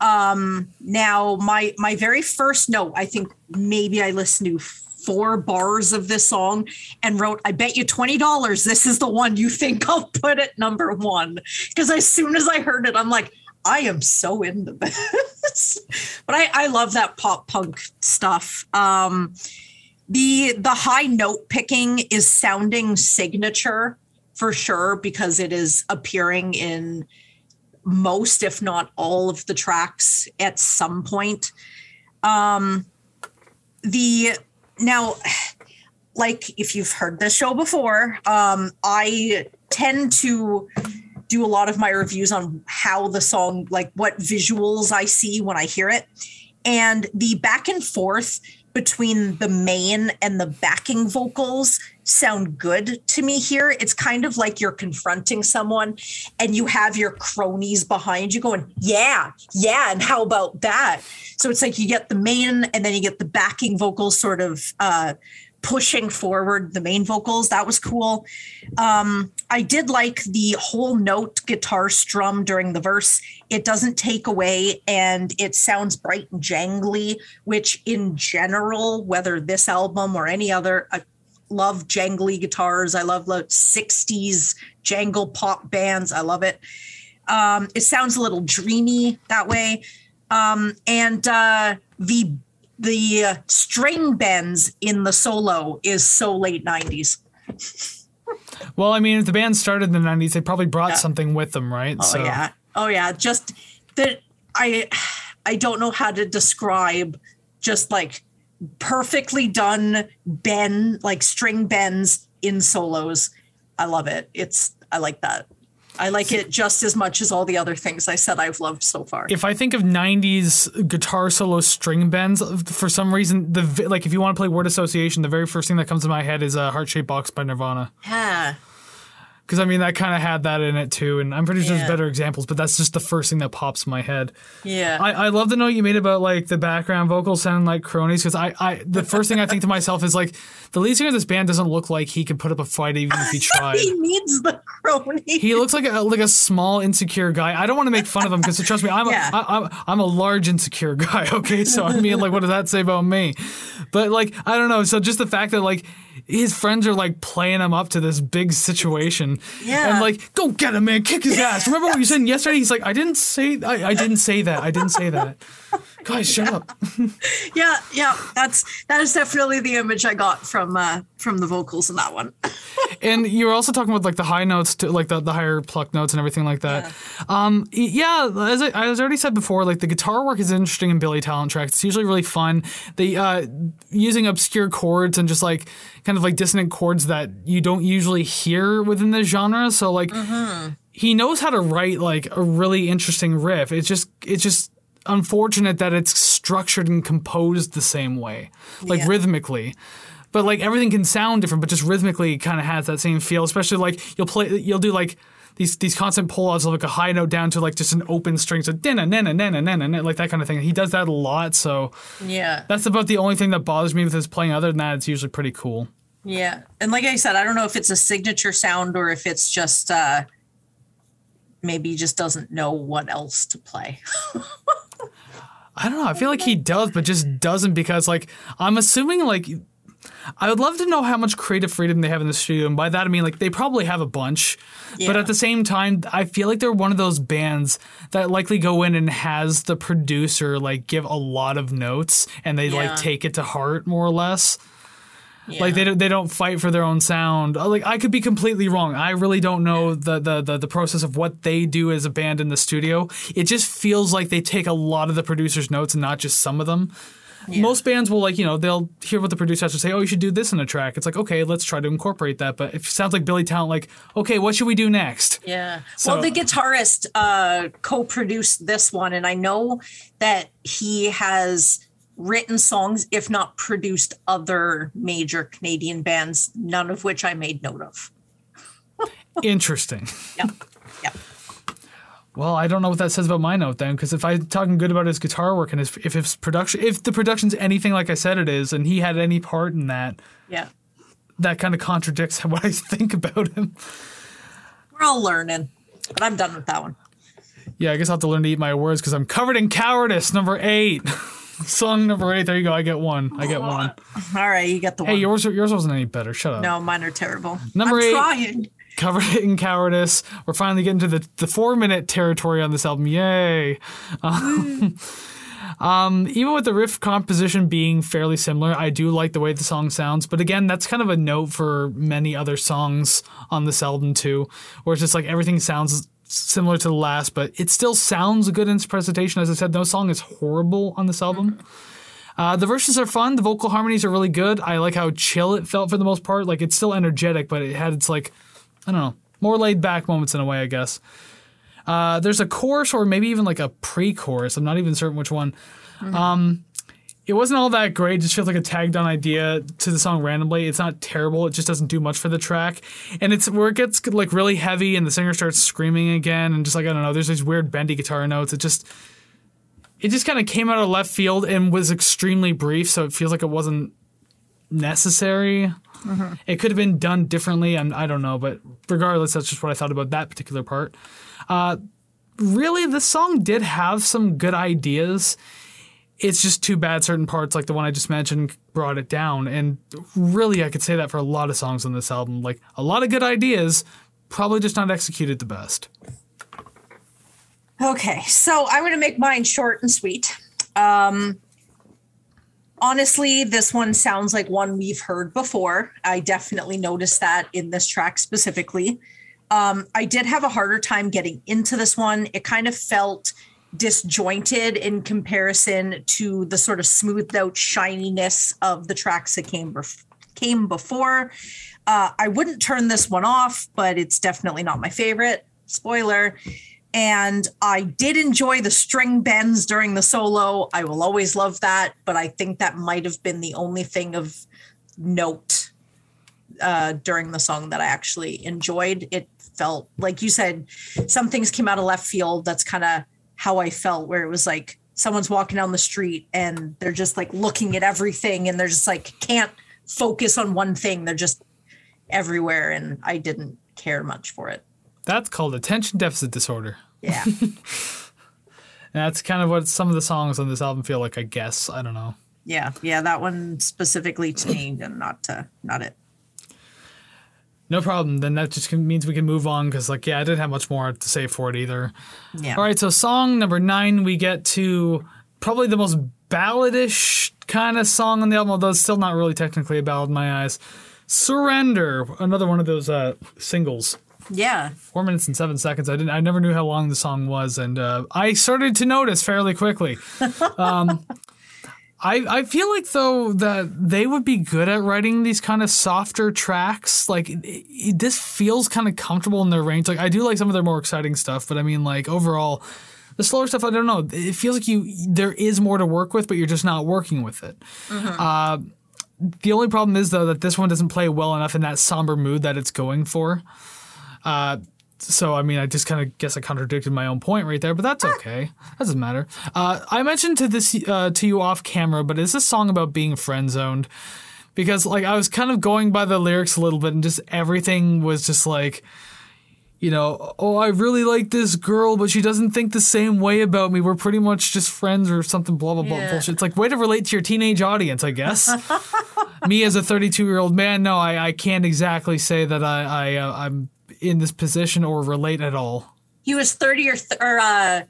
Um now my my very first note i think maybe i listened to four bars of this song and wrote i bet you $20 this is the one you think [laughs] i'll put at number one. Because as soon as i heard it i'm like i am so into this [laughs] but i i love that pop punk stuff. Um the the high note picking is sounding signature for sure because it is appearing in most if not all of the tracks at some point. Um the now like if you've heard this show before um i tend to do a lot of my reviews on how the song like what visuals i see when i hear it. And the back and forth between the main and the backing vocals sound good to me here. It's kind of like you're confronting someone and you have your cronies behind you going, Yeah, yeah, and how about that? So it's like you get the main and then you get the backing vocals sort of uh pushing forward the main vocals. That was cool. Um, I did like the whole note guitar strum during the verse. It doesn't take away and it sounds bright and jangly, which in general, whether this album or any other, I love jangly guitars. I love the 60s jangle pop bands. I love it. Um, it sounds a little dreamy that way. Um, and uh, the the uh, string bends in the solo is so late 90s. [laughs] Well, I mean, if the band started in the 90s, they probably brought Yeah. something with them, right? Oh yeah. Oh yeah. Just that I I don't know how to describe just like perfectly done bend like string bends in solos. I love it. It's I like that. I like it just as much as all the other things I said I've loved so far. if I think of '90s guitar solo string bends, for some reason, the like if you want to play word association, the very first thing that comes to my head is a heart shaped box by Nirvana. yeah. Because I mean, that kind of had that in it too, and I'm pretty sure Yeah. there's better examples, but that's just the first thing that pops in my head. Yeah. I, I love the note you made about like the background vocals sounding like cronies because I, I the [laughs] first thing I think to myself is like the lead singer of this band doesn't look like he could put up a fight even if he [laughs] tried. he needs the crony. He looks like a like a small insecure guy. I don't want to make fun of him because trust me, I'm Yeah. a, I, I'm I'm a large insecure guy. [laughs] Okay, so I mean, like, what does that say about me? But like, I don't know. So just the fact that like his friends are like playing him up to this big situation. Yeah. And like, go get him, man, kick his ass. Remember what you said [laughs] yesterday? He's like, I didn't say, I, I didn't say that. I didn't say that. Guys, shut up. [laughs] Yeah, yeah, that's that is definitely the image I got from uh from the vocals in that one. [laughs] and you were also talking about like the high notes to like the, the higher pluck notes and everything like that. yeah. Um, yeah, as I, as I already said before, like the guitar work is interesting in Billy Talent tracks. It's usually really fun. They uh, using obscure chords and just like kind of like dissonant chords that you don't usually hear within the genre. So like he knows how to write like a really interesting riff. It's just it's just unfortunate that it's structured and composed the same way, like Yeah. rhythmically. But like everything can sound different, but just rhythmically kind of has that same feel. Especially like you'll play, you'll do like these these constant pull outs of like a high note down to like just an open string, so na na na na na na na like that kind of thing. He does that a lot, so Yeah. that's about the only thing that bothers me with his playing. Other than that, it's usually pretty cool. Yeah. And like I said, I don't know if it's a signature sound or if it's just uh maybe he just doesn't know what else to play. [laughs] I don't know. I feel like he does, but just doesn't because like I'm assuming like I would love to know how much creative freedom they have in the studio, and by that I mean like they probably have a bunch, but at the same time, I feel like they're one of those bands that likely go in and has the producer like give a lot of notes and they Yeah. like take it to heart more or less. Yeah. Like they don't, they don't fight for their own sound. Uh, Like I could be completely wrong. I really don't know the, the the the process of what they do as a band in the studio. It just feels like they take a lot of the producer's notes and not just some of them. Most bands will like you know they'll hear what the producer has to say. Oh, you should do this in a track. It's like okay, let's try to incorporate that. But it sounds like Billy Talent. Like okay, what should we do next? Yeah. So- well, the guitarist uh, co-produced this one, and I know that he has written songs, if not produced other major Canadian bands, none of which I made note of. [laughs] Interesting. Yeah. Yeah. Well, I don't know what that says about my note then, because if I'm talking good about his guitar work and his, if his production, if the production's anything like I said it is, and he had any part in that, Yeah. that kind of contradicts [laughs] what I think about him. We're all learning, but I'm done with that one. Yeah, I guess I'll have to learn to eat my words because I'm covered in cowardice. Number eight, [laughs] song number eight. There you go. I get one. I get one. [laughs] All right, you get the Hey, one. yours yours wasn't any better. Shut up. no, mine are terrible. Number I'm eight. trying. Covered [laughs] in cowardice. We're finally getting to the the four minute territory on this album. Yay! [laughs] Um, um, even with the riff composition being fairly similar, I do like the way the song sounds. But again, that's kind of a note for many other songs on this album too, where it's just like everything sounds similar to the last, but it still sounds a good in its presentation. As I said, no song is horrible on this album. Uh, the verses are fun. The vocal harmonies are really good. I like how chill it felt for the most part. Like it's still energetic, but it had its like, I don't know, more laid back moments in a way, I guess. Uh, there's a chorus or maybe even like a pre-chorus. I'm not even certain which one. Um, it wasn't all that great. It just feels like a tagged on idea to the song randomly. It's not terrible. It just doesn't do much for the track. And it's where it gets like really heavy and the singer starts screaming again and just like I don't know, there's these weird bendy guitar notes. It just it just kind of came out of left field and was extremely brief, so it feels like it wasn't necessary. It could have been done differently, and I don't know, but regardless, that's just what I thought about that particular part. Uh, really, the song did have some good ideas. It's just too bad certain parts, like the one I just mentioned, brought it down. And really, I could say that for a lot of songs on this album. Like a lot of good ideas, probably just not executed the best. Okay, so I'm going to make mine short and sweet. Um, honestly, this one sounds like one we've heard before. I definitely noticed that in this track specifically. Um, I did have a harder time getting into this one. It kind of felt disjointed in comparison to the sort of smoothed out shininess of the tracks that came bef- came before. Uh, I wouldn't turn this one off, but it's definitely not my favorite. Spoiler. And I did enjoy the string bends during the solo. I will always love that, but I think that might have been the only thing of note uh, during the song that I actually enjoyed. It felt like you said, some things came out of left field. That's kind of how I felt, where it was like someone's walking down the street and they're just like looking at everything and they're just like can't focus on one thing. They're just everywhere. And I didn't care much for it. That's called attention deficit disorder. Yeah. [laughs] That's kind of what some of the songs on this album feel like, I guess. I don't know. yeah. Yeah. That one specifically to me and not to, not it. No problem. Then that just can- means we can move on because, like, yeah, I didn't have much more to say for it either. Yeah. All right, so song number nine, we get to probably the most balladish kind of song on the album, although it's still not really technically a ballad in my eyes. Surrender, another one of those uh, singles. Yeah. Four minutes and seven seconds. I didn't. I never knew how long the song was, and uh, I started to notice fairly quickly. [laughs] Um, I I feel like though that they would be good at writing these kind of softer tracks. Like it, it, this feels kind of comfortable in their range. Like I do like some of their more exciting stuff, but I mean like overall. The slower stuff, I don't know. It feels like you there is more to work with, but you're just not working with it. Uh, the only problem is though that this one doesn't play well enough in that somber mood that it's going for. Uh, so I mean, I just kind of guess I contradicted my own point right there, but that's okay. That doesn't matter. Uh, I mentioned to this uh, to you off camera, but it's a song about being friend zoned because like I was kind of going by the lyrics a little bit, and just everything was just like. You know, oh, I really like this girl, but she doesn't think the same way about me. We're pretty much just friends or something, blah, blah, blah, Yeah. bullshit. It's like, way to relate to your teenage audience, I guess. [laughs] me as a 32 year old man, no, I, I can't exactly say that I, I uh, I'm in this position or relate at all. He was 30 or, th- or uh,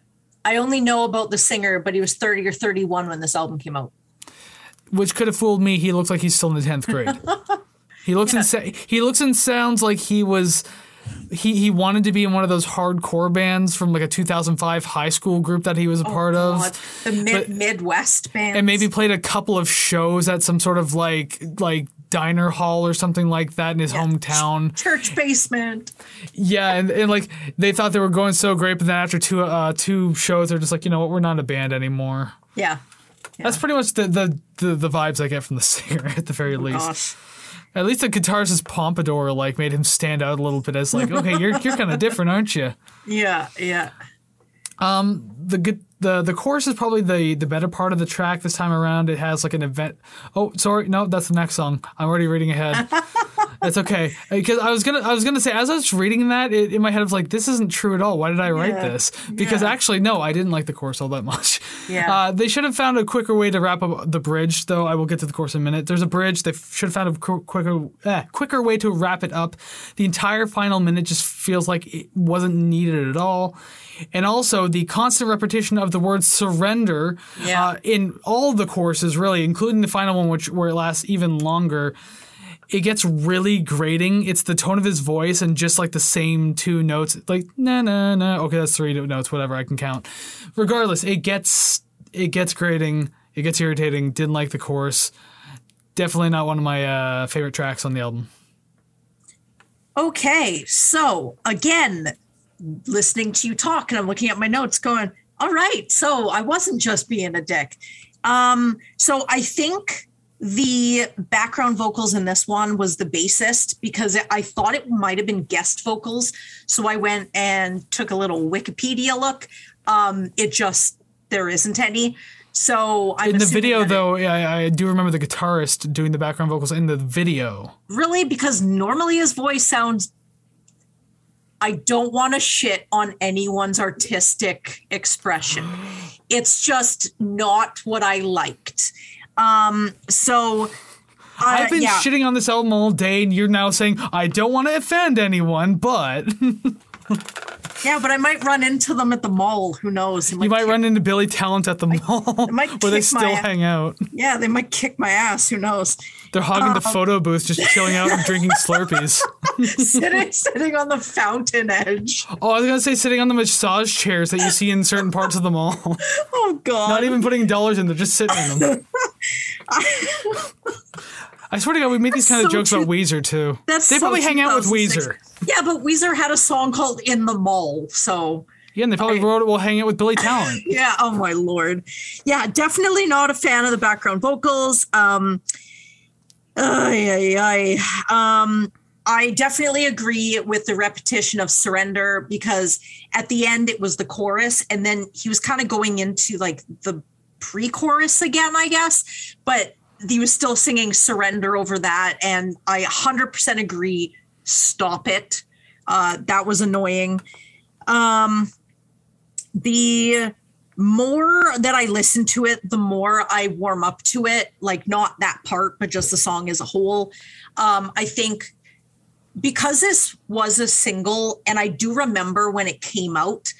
I only know about the singer, but he was 30 or 31 when this album came out. Which could have fooled me. He looks like he's still in the 10th grade. [laughs] he looks and sa- he looks and sounds like he was he he wanted to be in one of those hardcore bands from like a 2005 high school group that he was a part of. Oh, the mid- Midwest band. and maybe played a couple of shows at some sort of like like diner hall or something like that in his hometown. church basement. Yeah, and, and like they thought they were going so great, but then after two uh two shows, they're just like, you know what, we're not a band anymore. Yeah. That's pretty much the, the the the vibes I get from the [laughs] singer at the very least. Gosh. At least the guitarist's pompadour like made him stand out a little bit as like, okay, you're you're kind of different, aren't you? [laughs] Yeah. Yeah. Um, the gu- the the chorus is probably the the better part of the track this time around. It has like an event. Oh, sorry, no, that's the next song. I'm already reading ahead. [laughs] It's okay because I was gonna I was gonna say as I was reading that it, in my head I was like this isn't true at all. Why did I write Yeah. this? Because Yeah. actually no, I didn't like the chorus all that much. Yeah. Uh, they should have found a quicker way to wrap up the bridge, though. I will get to the chorus in a minute. There's a bridge. They should have found a qu- quicker eh, quicker way to wrap it up. The entire final minute just feels like it wasn't needed at all. And also the constant repetition of the word surrender Yeah. uh, in all the courses, really, including the final one, which where it lasts even longer. It gets really grating. It's the tone of his voice and just like the same two notes, like na na na. Okay, that's three notes, whatever I can count. Regardless, it gets it gets grating. It gets irritating. Didn't like the course. Definitely not one of my uh, favorite tracks on the album. Okay. So again, listening to you talk and I'm looking at my notes going, all right. So I wasn't just being a dick. Um, so I think the background vocals in this one was the bassist because I thought it might have been guest vocals. So I went and took a little Wikipedia look. Um, it just, there isn't any. So I'm In the video, it- though, I, I do remember the guitarist doing the background vocals in the video. really because normally his voice sounds I don't want to shit on anyone's artistic expression. [gasps] It's just not what I liked. Um so I, I've been yeah. shitting on this album all day, and you're now saying I don't want to offend anyone, but [laughs] [laughs] yeah, but I might run into them at the mall. Who knows? They you might kick- run into Billy Talent at the mall might [laughs] where they kick my still hang out. Yeah, they might kick my ass. Who knows? They're hogging Um, the photo booth, just chilling out and [laughs] drinking Slurpees. sitting sitting on the fountain edge. Oh, I was gonna say sitting on the massage chairs that you see in certain parts of the mall. Oh god. Not even putting dollars in; they're just sitting in them. I swear to God, we made these kind of so jokes about. Weezer too. That's they so probably hang out with Weezer. Yeah, but Weezer had a song called "In the Mall," so Yeah, and they probably I- wrote it. We'll hang out with Billy [laughs] Talent. yeah oh my lord yeah definitely not a fan of the background vocals um ay, ay. um i definitely agree with the repetition of surrender because at the end it was the chorus and then he was kind of going into like the pre-chorus again i guess but he was still singing surrender over that and i 100% agree stop it uh that was annoying um the more that I listen to it, the more I warm up to it. Like not that part, but just the song as a whole. Um, I think because this was a single, and I do remember when it came out,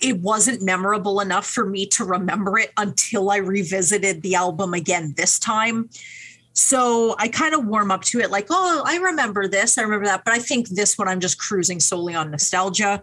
it wasn't memorable enough for me to remember it until I revisited the album again this time. So I kind of warm up to it like, oh, I remember this, I remember that. But I think this one I'm just cruising solely on nostalgia.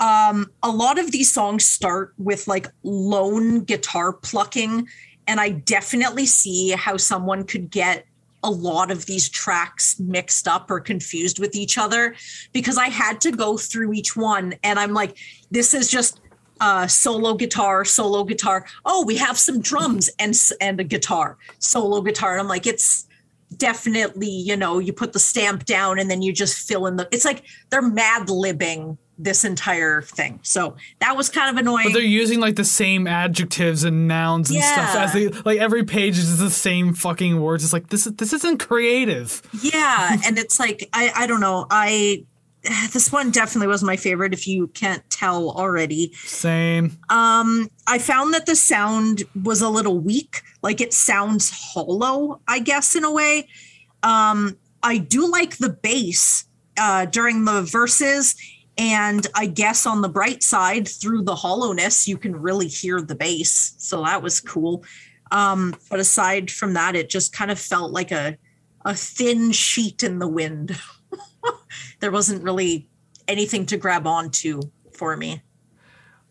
Um, a lot of these songs start with like lone guitar plucking, and I definitely see how someone could get a lot of these tracks mixed up or confused with each other because I had to go through each one and I'm like, this is just uh, solo guitar, solo guitar. Oh, we have some drums and and a guitar, solo guitar. And I'm like, it's definitely, you know, you put the stamp down and then you just fill in the. It's like they're mad libbing this entire thing. So that was kind of annoying. But they're using like the same adjectives and nouns and Yeah. stuff as they like every page is the same fucking words. It's like this is this isn't creative. yeah, [laughs] and it's like I I don't know. I this one definitely was my favorite if you can't tell already. Same. Um I found that the sound was a little weak. Like it sounds hollow, I guess in a way. Um I do like the bass uh during the verses and I guess on the bright side through the hollowness you can really hear the bass. So that was cool. Um but aside from that it just kind of felt like a a thin sheet in the wind. [laughs] there wasn't really anything to grab onto for me.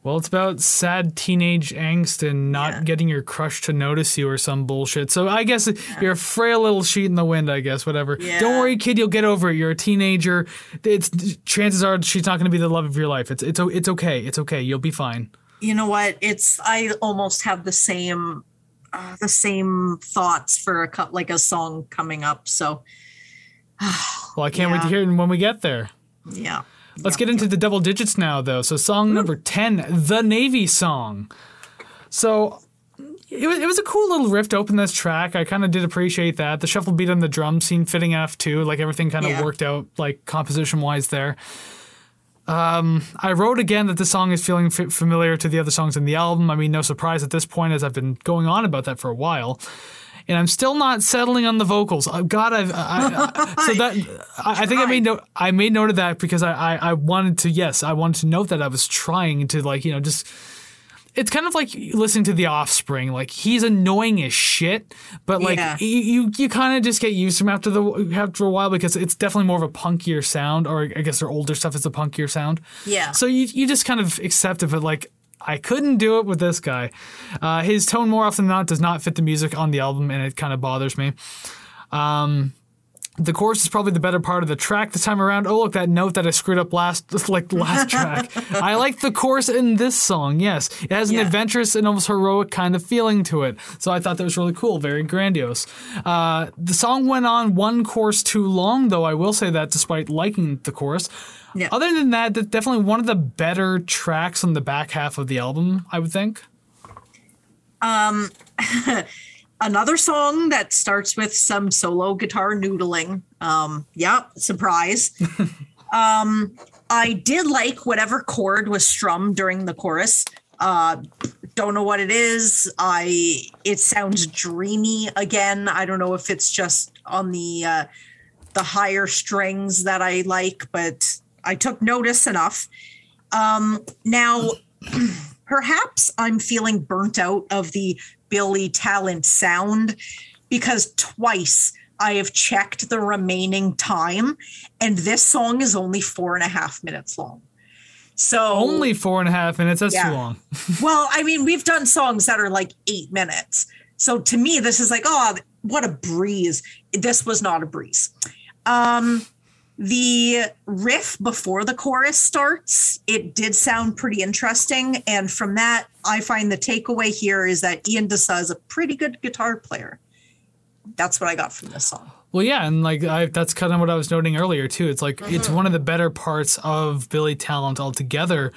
Well, it's about sad teenage angst and not Yeah. getting your crush to notice you or some bullshit. So I guess you're a frail little sheet in the wind. I guess whatever. Yeah. Don't worry, kid. You'll get over it. You're a teenager. It's chances are she's not going to be the love of your life. It's it's it's okay. It's okay. You'll be fine. you know what it's i almost have the same uh, the same thoughts for a cut like a song coming up so [sighs] Well, I can't wait to hear it when we get there. yeah Let's get into the double digits now, though. So, song number 10, The Navy Song. So, it was, it was a cool little riff to open this track. I kind of did appreciate that. The shuffle beat on the drum seemed fitting enough, too. Like, everything kind of Yeah. worked out, like, composition wise there. Um, I wrote again that this song is feeling f- familiar to the other songs in the album. I mean, no surprise at this point, as I've been going on about that for a while. And I'm still not settling on the vocals. Uh, God, I've I, I, [laughs] so that I, I think I made note. I made note of that because I, I I wanted to. Yes, I wanted to note that I was trying to like you know just. It's kind of like listening to The Offspring. Like he's annoying as shit, but like Yeah. you you, you kind of just get used to him after the after a while because it's definitely more of a punkier sound, or I guess their older stuff is a punkier sound. Yeah. So you you just kind of accept it, but like I couldn't do it with this guy. Uh, his tone more often than not does not fit the music on the album, and it kind of bothers me. Um, the chorus is probably the better part of the track this time around. Oh, look, that note that I screwed up last, [laughs] like last [laughs] track. I like the chorus in this song. Yes, it has an Yeah. adventurous and almost heroic kind of feeling to it. So I thought that was really cool, very grandiose. Uh, the song went on one chorus too long, though. I will say that, despite liking the chorus. Yeah. Other than that, that's definitely one of the better tracks on the back half of the album. I would think. [laughs] another song that starts with some solo guitar noodling um yeah surprise [laughs] um i did like whatever chord was strummed during the chorus uh don't know what it is i it sounds dreamy again i don't know if it's just on the uh the higher strings that i like but i took notice enough um now [clears throat] perhaps I'm feeling burnt out of the Billy Talent sound because twice I have checked the remaining time and this song is only four and a half minutes long. So Only four and a half minutes. That's Yeah. too long. [laughs] well, I mean, we've done songs that are like eight minutes. So to me, this is like, oh, what a breeze. This was not a breeze. Um, the riff before the chorus starts, it did sound pretty interesting. And from that, I find the takeaway here is that Ian D'Sa is a pretty good guitar player. That's what I got from this song. Well, yeah, and like I, that's kind of what I was noting earlier too. It's like it's Mm-hmm. one of the better parts of Billy Talent altogether.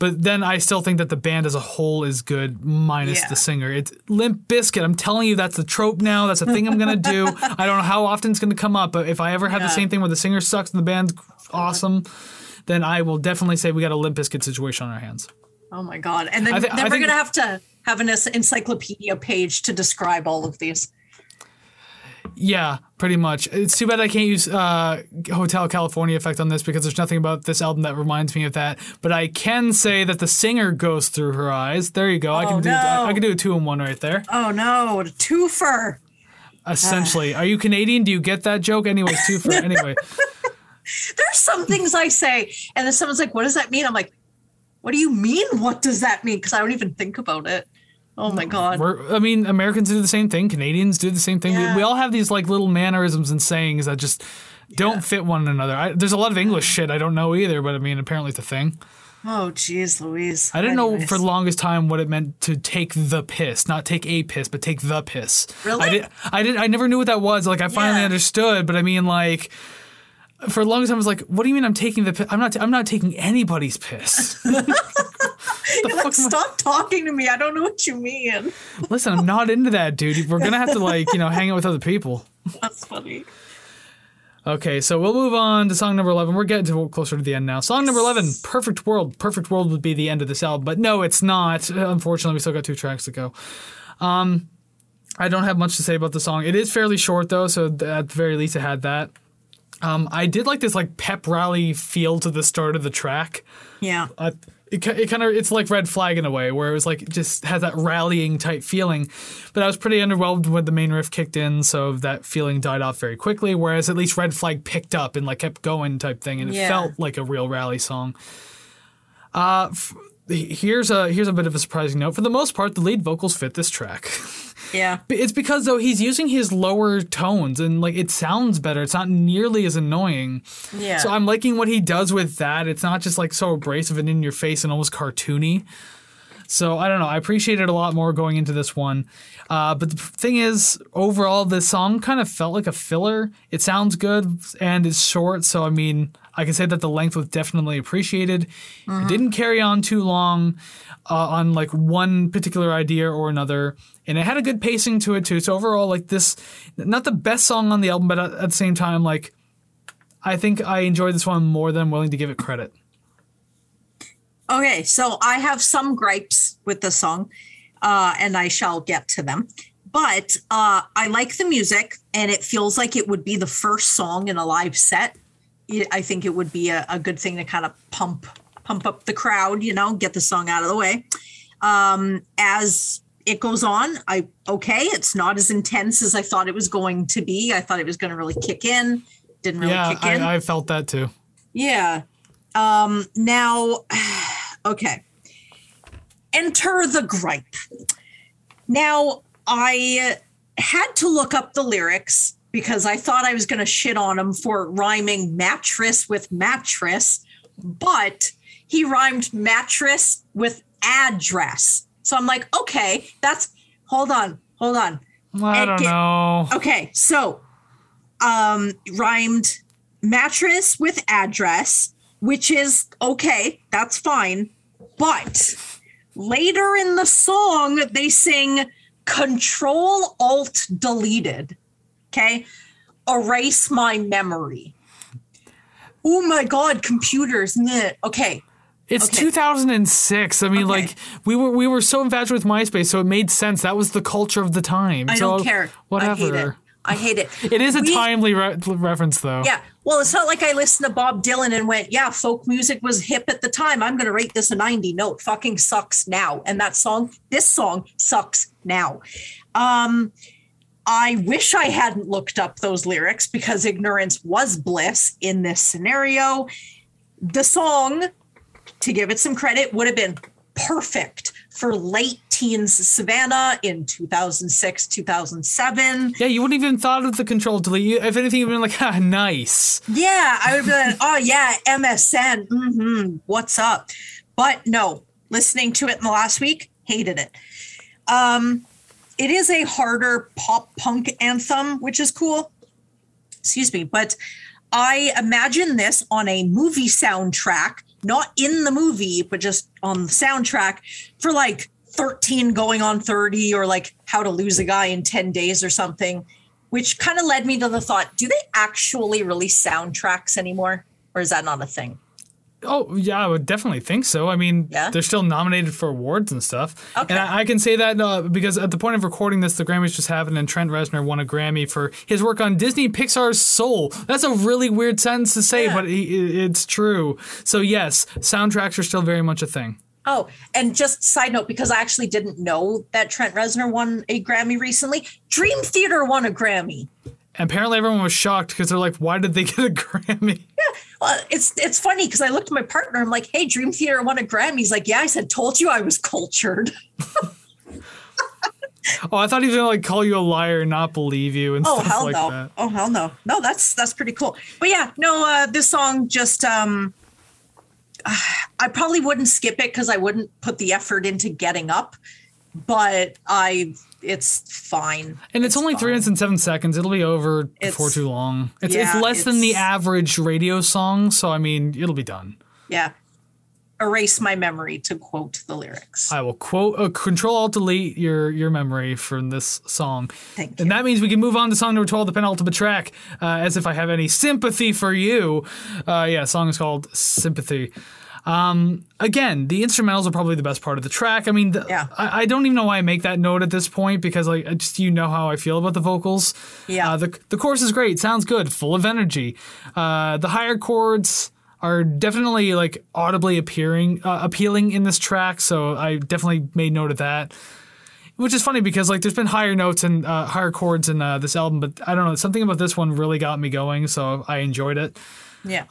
But then I still think that the band as a whole is good, minus Yeah. the singer. It's Limp Bizkit. I'm telling you, that's the trope now. That's the thing I'm gonna do. [laughs] I don't know how often it's gonna come up, but if I ever have the same thing where the singer sucks and the band's awesome, then I will definitely say we got a Limp Bizkit situation on our hands. Oh my God. And then, I then we're think- going to have to have an encyclopedia page to describe all of these. Yeah, pretty much. It's too bad I can't use uh, Hotel California effect on this because there's nothing about this album that reminds me of that. But I can say that the singer goes through her eyes. There you go. I can Oh, do no. I can do a two in one right there. Oh no, a twofer. Essentially, are you Canadian? Do you get that joke? Anyways, twofer. [laughs] anyway. There's some things I say, and then someone's like, "What does that mean?" I'm like, "What do you mean? What does that mean?" Because I don't even think about it. Oh my god. We're, I mean, Americans do the same thing. Canadians do the same thing. We- Yeah. We all have these like little mannerisms and sayings that just don't fit one another. I, there's a lot of English shit I don't know either, but I mean, apparently it's a thing. Oh jeez, Louise. I didn't know for the longest time what it meant to take the piss, not take a piss, but take the piss. Really? I did. I did. I never knew what that was. Like I finally Yeah. understood, but I mean, like. For a long time, I was like, "What do you mean I'm taking the piss? I'm not. I'm not taking anybody's piss. [laughs] [laughs] You're like, I- stop talking to me. I don't know what you mean. Listen, I'm not into that, dude. We're gonna have to [laughs] like, you know, hang out with other people." That's funny. Okay, so we'll move on to song number 11. We're getting to closer to the end now. Song number 11, Perfect World. Perfect World would be the end of this album, but no, it's not. Unfortunately, we still got two tracks to go. Um, I don't have much to say about the song. It is fairly short, though, so at the very least, it had that. Um, I did like this like pep rally feel to the start of the track. Yeah. Uh, it, it kind of it's like red flag in a way where it was like it just has that rallying type feeling but i was pretty underwhelmed when the main riff kicked in so that feeling died off very quickly whereas at least red flag picked up and like kept going type thing and it Yeah. felt like a real rally song uh f- here's a here's a bit of a surprising note for the most part the lead vocals fit this track Yeah. [laughs] it's because though he's using his lower tones and like it sounds better it's not nearly as annoying Yeah. so I'm liking what he does with that. It's not just like so abrasive and in your face and almost cartoony. So I don't know. I appreciate it a lot more going into this one. Uh, but the thing is, overall, this song kind of felt like a filler. It sounds good and it's short. So I mean, I can say that the length was definitely appreciated. It didn't carry on too long uh, on like one particular idea or another, and it had a good pacing to it too. So overall, like this, not the best song on the album, but at, at the same time, like I think I enjoyed this one more than I'm willing to give it credit. Okay, so I have some gripes with the song, uh, and I shall get to them. But uh, I like the music, and it feels like it would be the first song in a live set. I think it would be a, a good thing to kind of pump pump up the crowd, you know, get the song out of the way. Um, as it goes on, I okay, it's not as intense as I thought it was going to be. I thought it was going to really kick in. Didn't really yeah, kick in. I, I felt that too. Yeah. Um, now, [sighs] okay. Enter the gripe. Now, I had to look up the lyrics because I thought I was going to shit on him for rhyming mattress with mattress, but he rhymed mattress with address. So I'm like, okay, that's hold on, hold on. I don't get- know. Okay, so um rhymed mattress with address, which is okay, that's fine. But later in the song, they sing control alt deleted. Okay. Erase my memory. Oh my god, computers. meh. Okay. It's okay. 2006. I mean, Okay. like we were we were so infatuated with MySpace, so it made sense. That was the culture of the time. I so don't care. Whatever. I hate it. I hate it. It is a We- timely re- reference, though. Yeah. Well, it's not like I listened to Bob Dylan and went, yeah, folk music was hip at the time. I'm going to rate this a 90. No, it fucking sucks now. And that song, this song sucks now. Um, I wish I hadn't looked up those lyrics because ignorance was bliss in this scenario. The song, to give it some credit, would have been perfect for late teens Savannah in 2006, 2007. Yeah, you wouldn't even thought of the control delete. You- If anything, you'd been like, [laughs] ah, nice. Yeah, I would be like, oh yeah, MSN. Mm-hmm, What's up? But no, listening to it in the last week, hated it. Um, it is a harder pop punk anthem, which is cool. Excuse me, but I imagine this on a movie soundtrack, not in the movie, but just on the soundtrack for like 13 going on 30 or like how to lose a guy in 10 days or something, which kind of led me to the thought do they actually release soundtracks anymore? Or is that not a thing? Oh yeah, I would definitely think so. I mean, Yeah? they're still nominated for awards and stuff. Okay. And I, I can say that uh, because at the point of recording this, the Grammys just happened, and Trent Reznor won a Grammy for his work on Disney Pixar's Soul. That's a really weird sentence to say, Yeah. but it, it's true. So yes, soundtracks are still very much a thing. Oh, and just side note, because I actually didn't know that Trent Reznor won a Grammy recently. Dream Theater won a Grammy. And apparently, everyone was shocked because they're like, "Why did they [laughs] get a Grammy?" Yeah. Well, it's it's funny because I looked at my partner. I'm like, "Hey, Dream Theater won a Grammy." He's like, "Yeah." I said, "Told you I was cultured." [laughs] Oh, I thought he was gonna like call you a liar and not believe you and Oh stuff hell like no! that. Oh hell no! No, that's that's pretty cool. But yeah, no, uh, this song just um, [sighs] I probably wouldn't skip it because I wouldn't put the effort into getting up. But I, it's fine. And it's, only three fine. minutes and seven seconds. It'll be over before too long. It's, yeah, it's less than the average radio song, so I mean, it'll be done. Yeah, erase my memory to quote the lyrics. I will quote, uh, control alt delete your your memory from this song. Thank And you. that means we can move on to song number 12, the penultimate track, uh, as if I have any sympathy for you. Uh, yeah, song is called Sympathy. Um, again, the instrumentals are probably the best part of the track. I mean, the, Yeah. I, I don't even know why I make that note at this point because like I just you know how I feel about the vocals. Yeah. Uh, the the chorus is great, sounds good, full of energy. Uh, the higher chords are definitely like audibly appearing uh, appealing in this track, so I definitely made note of that. Which is funny because like there's been higher notes and uh, higher chords in uh, this album, but I don't know something about this one really got me going, so I enjoyed it. yeah.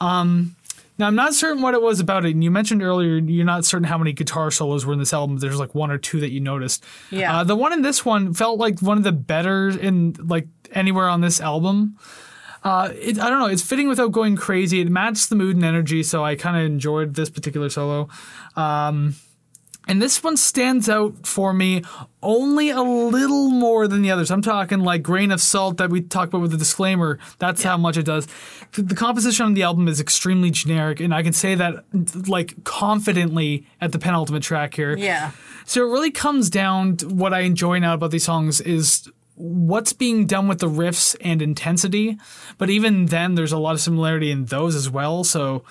Now I'm not certain what it was about it, and you mentioned earlier you're not certain how many guitar solos were in this album. There's like one or two that you noticed. Yeah. Uh, the one in this one felt like one of the better in like anywhere on this album. Uh, it, I don't know. It's fitting without going crazy. It matched the mood and energy, so I kind of enjoyed this particular solo. Um, and this one stands out for me only a little more than the others. I'm talking like grain of salt that we talked about with the disclaimer. That's how much it does. The, the composition on the album is extremely generic, and I can say that like confidently at the penultimate track here. yeah. So it really comes down to what I enjoy now about these songs is what's being done with the riffs and intensity. But even then, there's a lot of similarity in those as well. So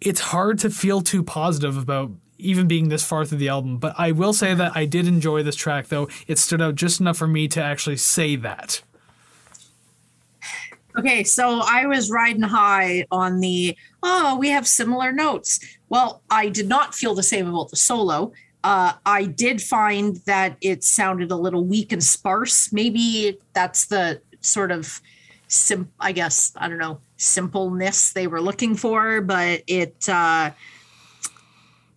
it's hard to feel too positive about even being this far through the album. But I will say that I did enjoy this track, though. It stood out just enough for me to actually say that. Okay, so I was riding high on the oh, we have similar notes. Well, I did not feel the same about the solo. Uh, I did find that it sounded a little weak and sparse. Maybe that's the sort of sim I guess, I don't know, simpleness they were looking for, but it uh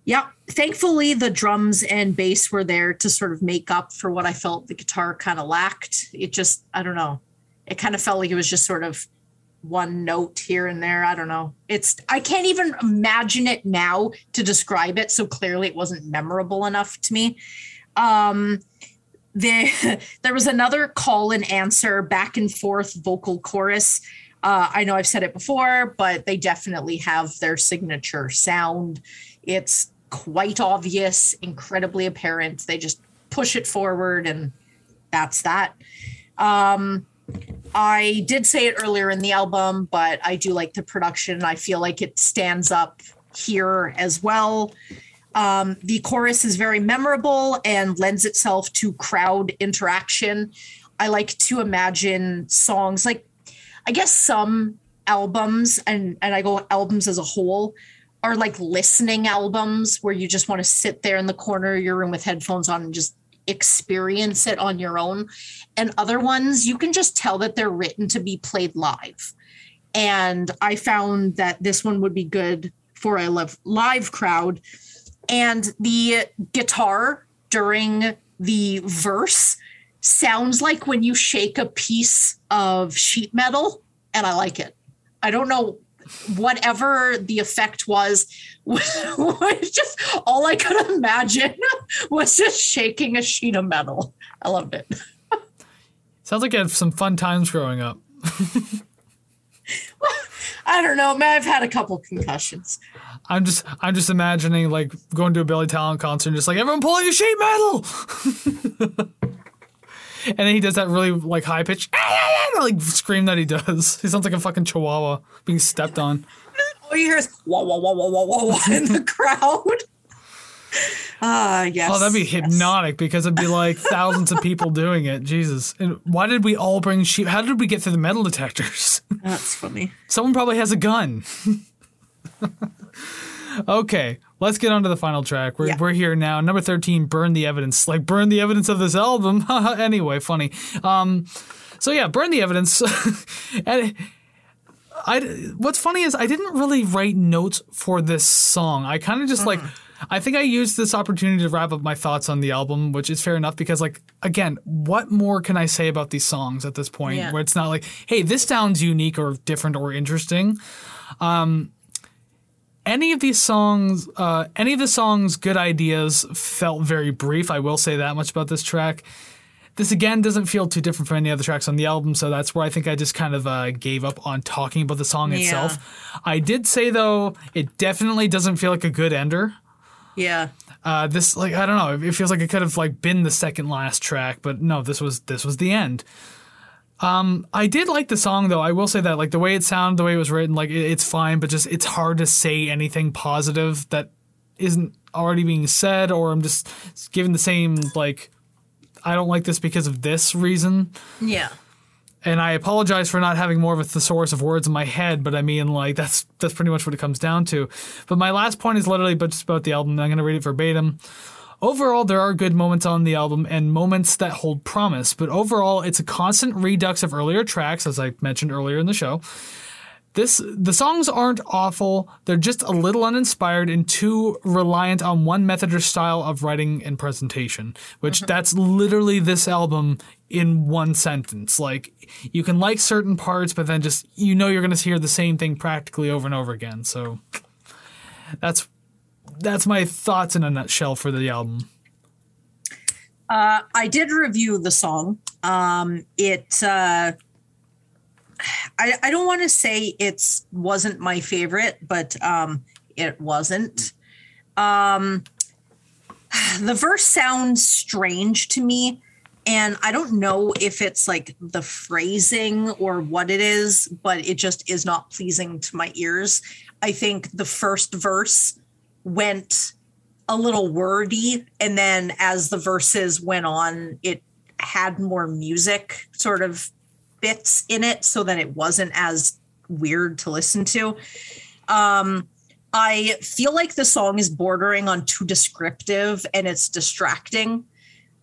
yeah, thankfully the drums and bass were there to sort of make up for what I felt the guitar kind of lacked. It just I don't know it kind of felt like it was just sort of one note here and there. I don't know. It's I can't even imagine it now to describe it. So clearly it wasn't memorable enough to me. Um the [laughs] there was another call and answer back and forth vocal chorus. Uh, I know I've said it before, but they definitely have their signature sound. It's quite obvious, incredibly apparent. They just push it forward, and that's that. Um, I did say it earlier in the album, but I do like the production. I feel like it stands up here as well. Um, the chorus is very memorable and lends itself to crowd interaction. I like to imagine songs like, I guess some albums, and and I go albums as a whole, are like listening albums where you just want to sit there in the corner of your room with headphones on and just experience it on your own. And other ones, you can just tell that they're written to be played live. And I found that this one would be good for a live, crowd. And the guitar during the verse sounds like when you shake a piece of sheet metal, and I like it. I don't know whatever the effect was, [laughs] was just all I could imagine was just shaking a sheet of metal. I loved it. Sounds like you had some fun times growing up. [laughs] I don't know, man. I've had a couple concussions. I'm just I'm just imagining like going to a Billy Talent concert and just like everyone pull out your sheet metal. [laughs] and then he does that really like high pitch like scream that he does. [laughs] He sounds like a fucking chihuahua being stepped on. All you hear is wah wah wah wah wah wah wah in the [laughs] crowd. Ah, yes. Oh, that'd be yes. hypnotic because it'd be like thousands of people doing it. Jesus. And why did we all bring sheep? How did we get through the metal detectors? That's funny. Someone probably has a gun. [laughs] okay, let's get on to the final track. We're, Yeah. we're here now. Number 13, Burn the Evidence. Like, burn the evidence of this album. [laughs] anyway, funny. Um, so, yeah, Burn the Evidence. [laughs] and I, what's funny is I didn't really write notes for this song. I kind of just like. I think I used this opportunity to wrap up my thoughts on the album, which is fair enough because, like, again, what more can I say about these songs at this point Yeah. where it's not like, hey, this sounds unique or different or interesting? Um, any of these songs, uh, any of the songs' good ideas felt very brief. I will say that much about this track. This again doesn't feel too different from any other tracks on the album, so that's where I think I just kind of uh, gave up on talking about the song Yeah. itself. I did say though, it definitely doesn't feel like a good ender. Yeah. Uh, this like I don't know, it feels like it could have like been the second last track, but no, this was this was the end. Um, I did like the song though. I will say that like the way it sounded, the way it was written, like it, it's fine, but just it's hard to say anything positive that isn't already being said, or I'm just giving the same like I don't like this because of this reason. Yeah. And I apologize for not having more of a thesaurus of words in my head, but I mean, like that's that's pretty much what it comes down to. But my last point is literally but just about the album. I'm going to read it verbatim. Overall, there are good moments on the album and moments that hold promise, but overall, it's a constant redux of earlier tracks, as I mentioned earlier in the show. This the songs aren't awful; they're just a little uninspired and too reliant on one method or style of writing and presentation. Which mm-hmm. that's literally this album in one sentence. Like you can like certain parts, but then just you know you're going to hear the same thing practically over and over again. So that's that's my thoughts in a nutshell for the album. Uh, I did review the song. Um, it. Uh, I I don't want to say it's wasn't my favorite, but um, it wasn't. Um, the verse sounds strange to me, and I don't know if it's like the phrasing or what it is, but it just is not pleasing to my ears. I think the first verse went a little wordy and then as the verses went on it had more music sort of bits in it so that it wasn't as weird to listen to. Um i feel like the song is bordering on too descriptive and it's distracting.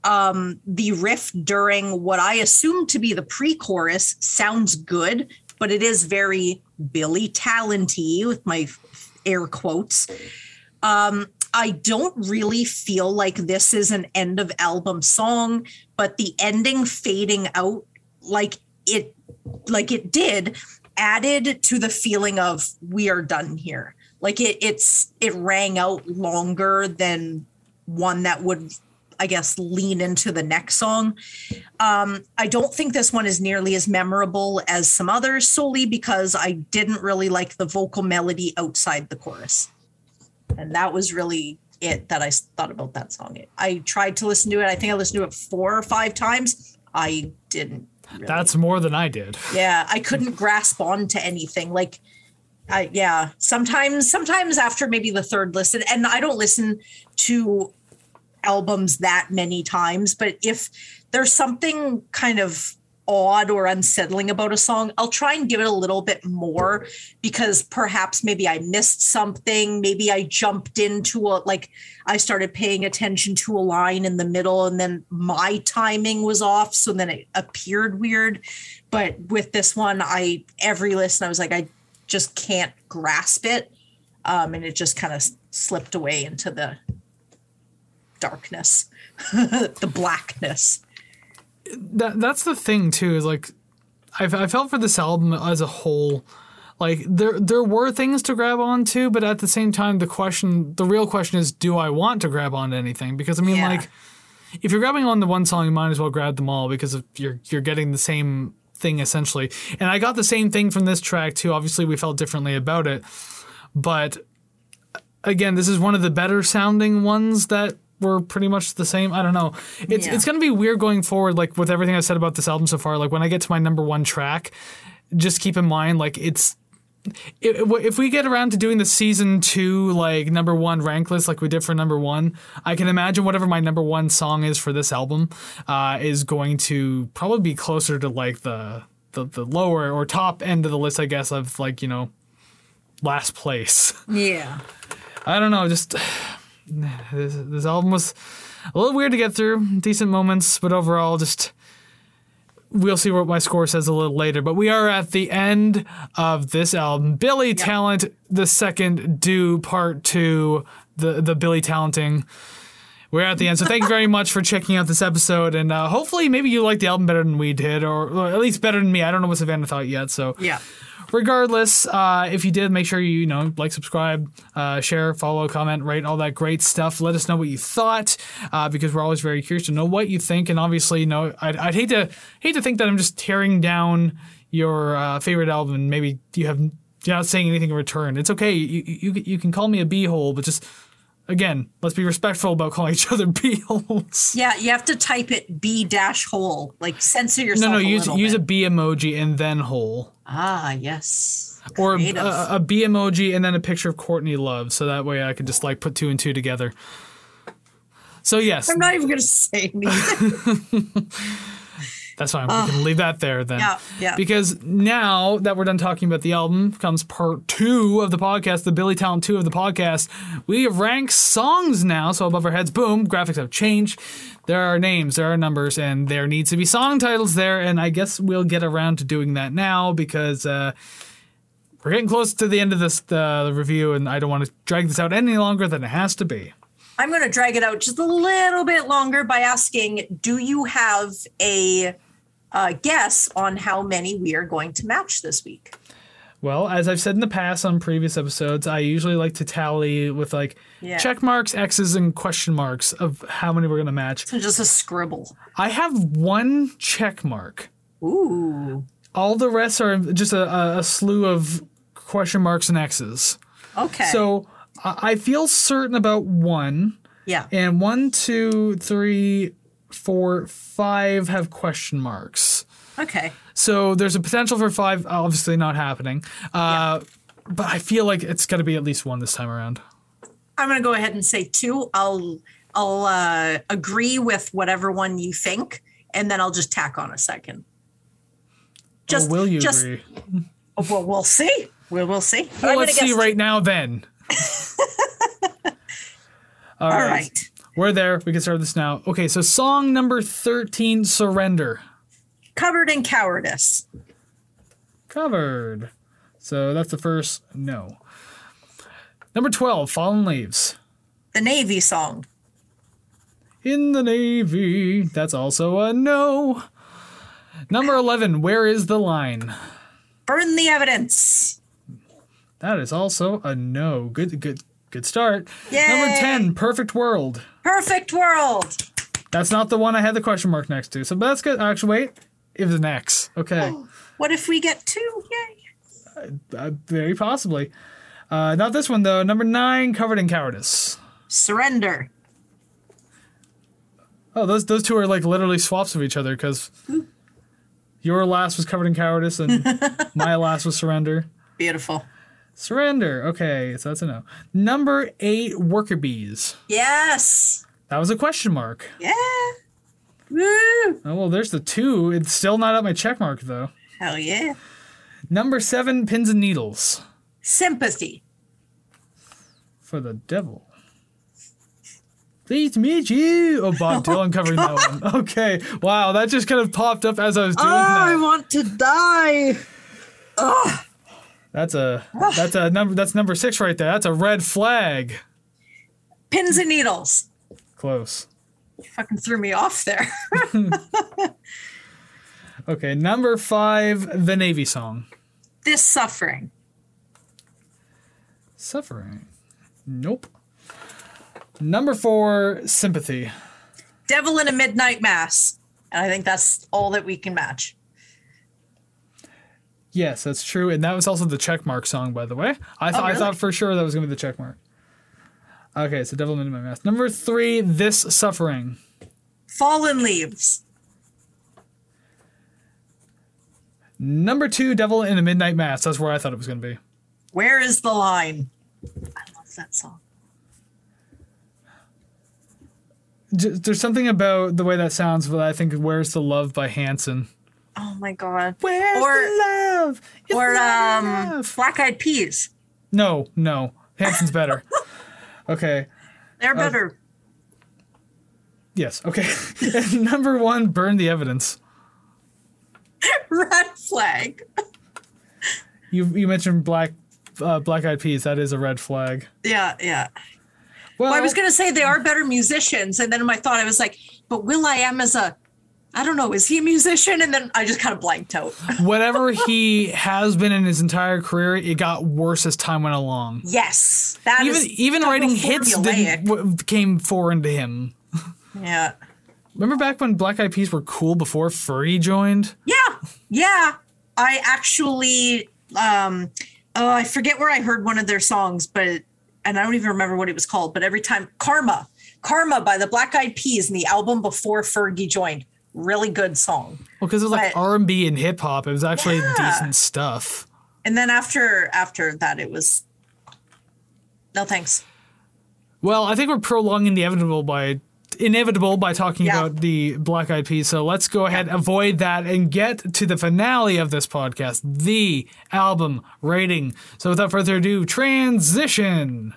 Um the riff during what i assume to be the pre-chorus sounds good but it is very billy talenty with my air quotes um, I don't really feel like this is an end of album song, but the ending fading out like it like it did added to the feeling of we are done here. Like it it's it rang out longer than one that would I guess lean into the next song. Um, I don't think this one is nearly as memorable as some others solely because I didn't really like the vocal melody outside the chorus and that was really it that I thought about that song. I tried to listen to it. I think I listened to it four or five times. I didn't. Really. That's more than I did. [laughs] yeah. I couldn't grasp on to anything. Like, I yeah. Sometimes, sometimes after maybe the third listen, and I don't listen to albums that many times, but if there's something kind of odd or unsettling about a song, I'll try and give it a little bit more because perhaps maybe I missed something. Maybe I jumped into a, like, I started paying attention to a line in the middle and then my timing was off. So then it appeared weird. But with this one, I, every listen, I was like, I just can't grasp it. Um, and it just kind of slipped away into the darkness, [laughs] the blackness. That that's the thing too is like I've, I felt for this album as a whole. Like there there were things to grab onto but at the same time the question the real question is do I want to grab onto anything? Because I mean Yeah. like if you're grabbing on the one song you might as well grab them all because if you're you're getting the same thing essentially. And I got the same thing from this track too. Obviously we felt differently about it. But again this is one of the better sounding ones that were pretty much the same. I don't know. It's Yeah. it's gonna be weird going forward, like with everything I've said about this album so far. Like when I get to my number one track, just keep in mind like it's if, if we get around to doing the season two like number one rank list like we did for number one, I can imagine whatever my number one song is for this album uh, is going to probably be closer to like the, the the lower or top end of the list, I guess, of like you know last place. Yeah. I don't know, just this, this album was a little weird to get through. Decent moments, but overall, just we'll see what my score says a little later. But we are at the end of this album. Billy Talent, the second, do part two, the the Billy Talenting. We're at the end, so thank you very much for checking out this episode, and uh, hopefully, maybe you like the album better than we did, or, or at least better than me. I don't know what Savannah thought yet, so Yeah. regardless, uh, if you did, make sure you you know like, subscribe, uh, share, follow, comment, rate, all that great stuff. Let us know what you thought uh, because we're always very curious to know what you think. And obviously, you know, I'd, I'd hate to hate to think that I'm just tearing down your uh, favorite album and maybe you have you're not saying anything in return. It's okay. You you, you can call me a beehole, but just again, let's be respectful about calling each other [laughs] beeholes. Yeah, you have to type it B dash hole. Like censor No, yourself. no, a use little use a bit. B emoji and then hole. Ah, yes. or Creative. a, a B emoji and then a picture of Courtney Love, so that way I could just like put two and two together. So yes, I'm not even gonna say anything. [laughs] that's fine. we can leave that there then. Yeah, yeah. Because now that we're done talking about the album, comes part two of the podcast, the Billy Talent two of the podcast. We have ranked songs now, so above our heads, boom, graphics have changed. There are names, there are numbers, and there needs to be song titles there. And I guess we'll get around to doing that now because. Uh, we're getting close to the end of this uh, the review, and I don't want to drag this out any longer than it has to be. I'm gonna drag it out just a little bit longer by asking, do you have a uh, guess on how many we are going to match this week? Well, as I've said in the past on previous episodes, I usually like to tally with like Yeah. check marks, X's, and question marks of how many we're going to match. So just a scribble. I have one check mark. Ooh. All the rest are just a, a, slew of question marks and X's. Okay. So I feel certain about one, yeah. and one, two, three, four, five have question marks. Okay. So there's a potential for five, obviously not happening. Uh, But I feel like it's got to be at least one this time around. I'm gonna go ahead and say two. I'll I'll uh, agree with whatever one you think, and then I'll just tack on a second. Just or will you just, agree? Well, we'll see. We will we'll see. Well, let's see right now then. All [laughs] All right. right. We're there. We can start this now. Okay, so song number 13, Surrender. Covered in cowardice. Covered. So that's the first no. Number 12, Fallen Leaves. The Navy song. In the Navy. That's also a no. Number 11, Where is the Line? Burn the evidence. That is also a no. Good good good start. Yay. Number 10, Perfect World. Perfect world. That's not the one I had the question mark next to. So but that's good. Actually, wait. It was an X. Okay. What if we get two? Yay. Uh, very possibly. Uh, not this one, though. Number 9, Covered in Cowardice. Surrender. Oh, those those two are like literally swaps of each other because your last was Covered in Cowardice and [laughs] my last was Surrender. Beautiful. Surrender. Okay, so that's a no. Number 8, Worker Bees. Yes. That was a question mark. Yeah. Woo. Oh, well, there's the two. It's still not at my check mark, though. Hell yeah. Number seven, pins and needles Sympathy. for the devil. Pleased to meet you. Oh, Bob [laughs] oh, Dylan covering that one. Okay. Wow, that just kind of popped up as I was doing that. Oh, I want to die. That's a that's a number that's number six right there. That's a red flag. Pins and needles. Close. You Fucking threw me off there. [laughs] Okay, number five, the Navy song. this suffering. Suffering. Nope. Number four, sympathy. Devil in a Midnight Mass. And I think that's all that we can match. Yes, that's true, and that was also the checkmark song, by the way. I thought I really? thought for sure that was gonna be the checkmark. Okay, so Devil in My Math. Number three, this suffering. Fallen Leaves. Number two, Devil in the Midnight Mass. That's where I thought it was gonna be. Where is the line? I love that song. There's something about the way that sounds, but I think "Where's the Love" by Hanson. Oh my god. Where's Or- the love? It's Or um. Black Eyed Peas. no, no, Hanson's better. [laughs] okay, They're better. yes, okay. [laughs] Number one, burn the evidence. [laughs] Red flag. You you mentioned black uh, black eyed peas. That is a red flag. Yeah, yeah. Well, Well, I was gonna say they are better musicians, and then in my thought I was like, but will.i.am as a I don't know, is he a musician? And then I just kind of blanked out. [laughs] whatever he has been in his entire career, it got worse as time went along. yes. That Even is even writing hits w- came foreign to him. Yeah. Remember back when Black Eyed Peas were cool before Fergie joined? Yeah. Yeah. I actually um oh I forget where I heard one of their songs, but and I don't even remember what it was called, but every time Karma. Karma by the Black Eyed Peas in the album before Fergie joined. Really good song. Well, because it was like R and B and hip hop. It was actually Yeah. decent stuff. And then after after that it was no thanks. Well, I think we're prolonging the inevitable by inevitable by talking Yeah. about the Black Eyed Peas. So let's go ahead, avoid that, and get to the finale of this podcast, the album rating. So without further ado, transition.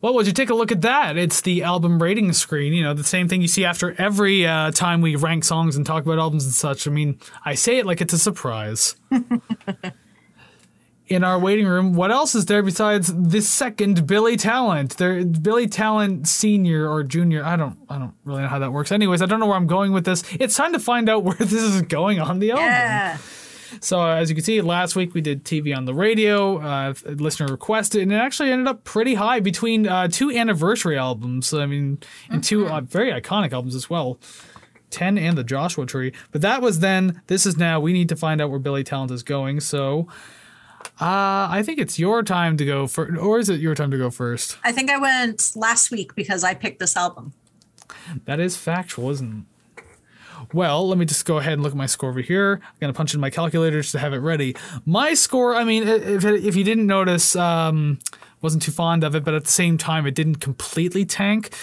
Well, would you take a look at that? It's the album rating screen. You know, the same thing you see after every uh, time we rank songs and talk about albums and such. I mean, I say it like it's a surprise. [laughs] in our waiting room. What else is there besides the second Billy Talent? There, Billy Talent Senior or Junior. I don't, I don't really know how that works. Anyways, I don't know where I'm going with this. It's time to find out [laughs] where this is going on the album. Yeah. So uh, as you can see, last week we did TV on the radio. Uh, listener requested, and it actually ended up pretty high between uh, two anniversary albums. I mean, and two uh, very iconic albums as well. 10 and the Joshua Tree. But that was then. This is now. We need to find out where Billy Talent is going. So uh, I think it's your time to go first. Or is it your time to go first? I think I went last week because I picked this album. That is factual, isn't it? Well, let me just go ahead and look at my score over here. I'm going to punch in my calculator just to have it ready. My score, I mean, if, if you didn't notice, um, wasn't too fond of it, but at the same time, it didn't completely tank.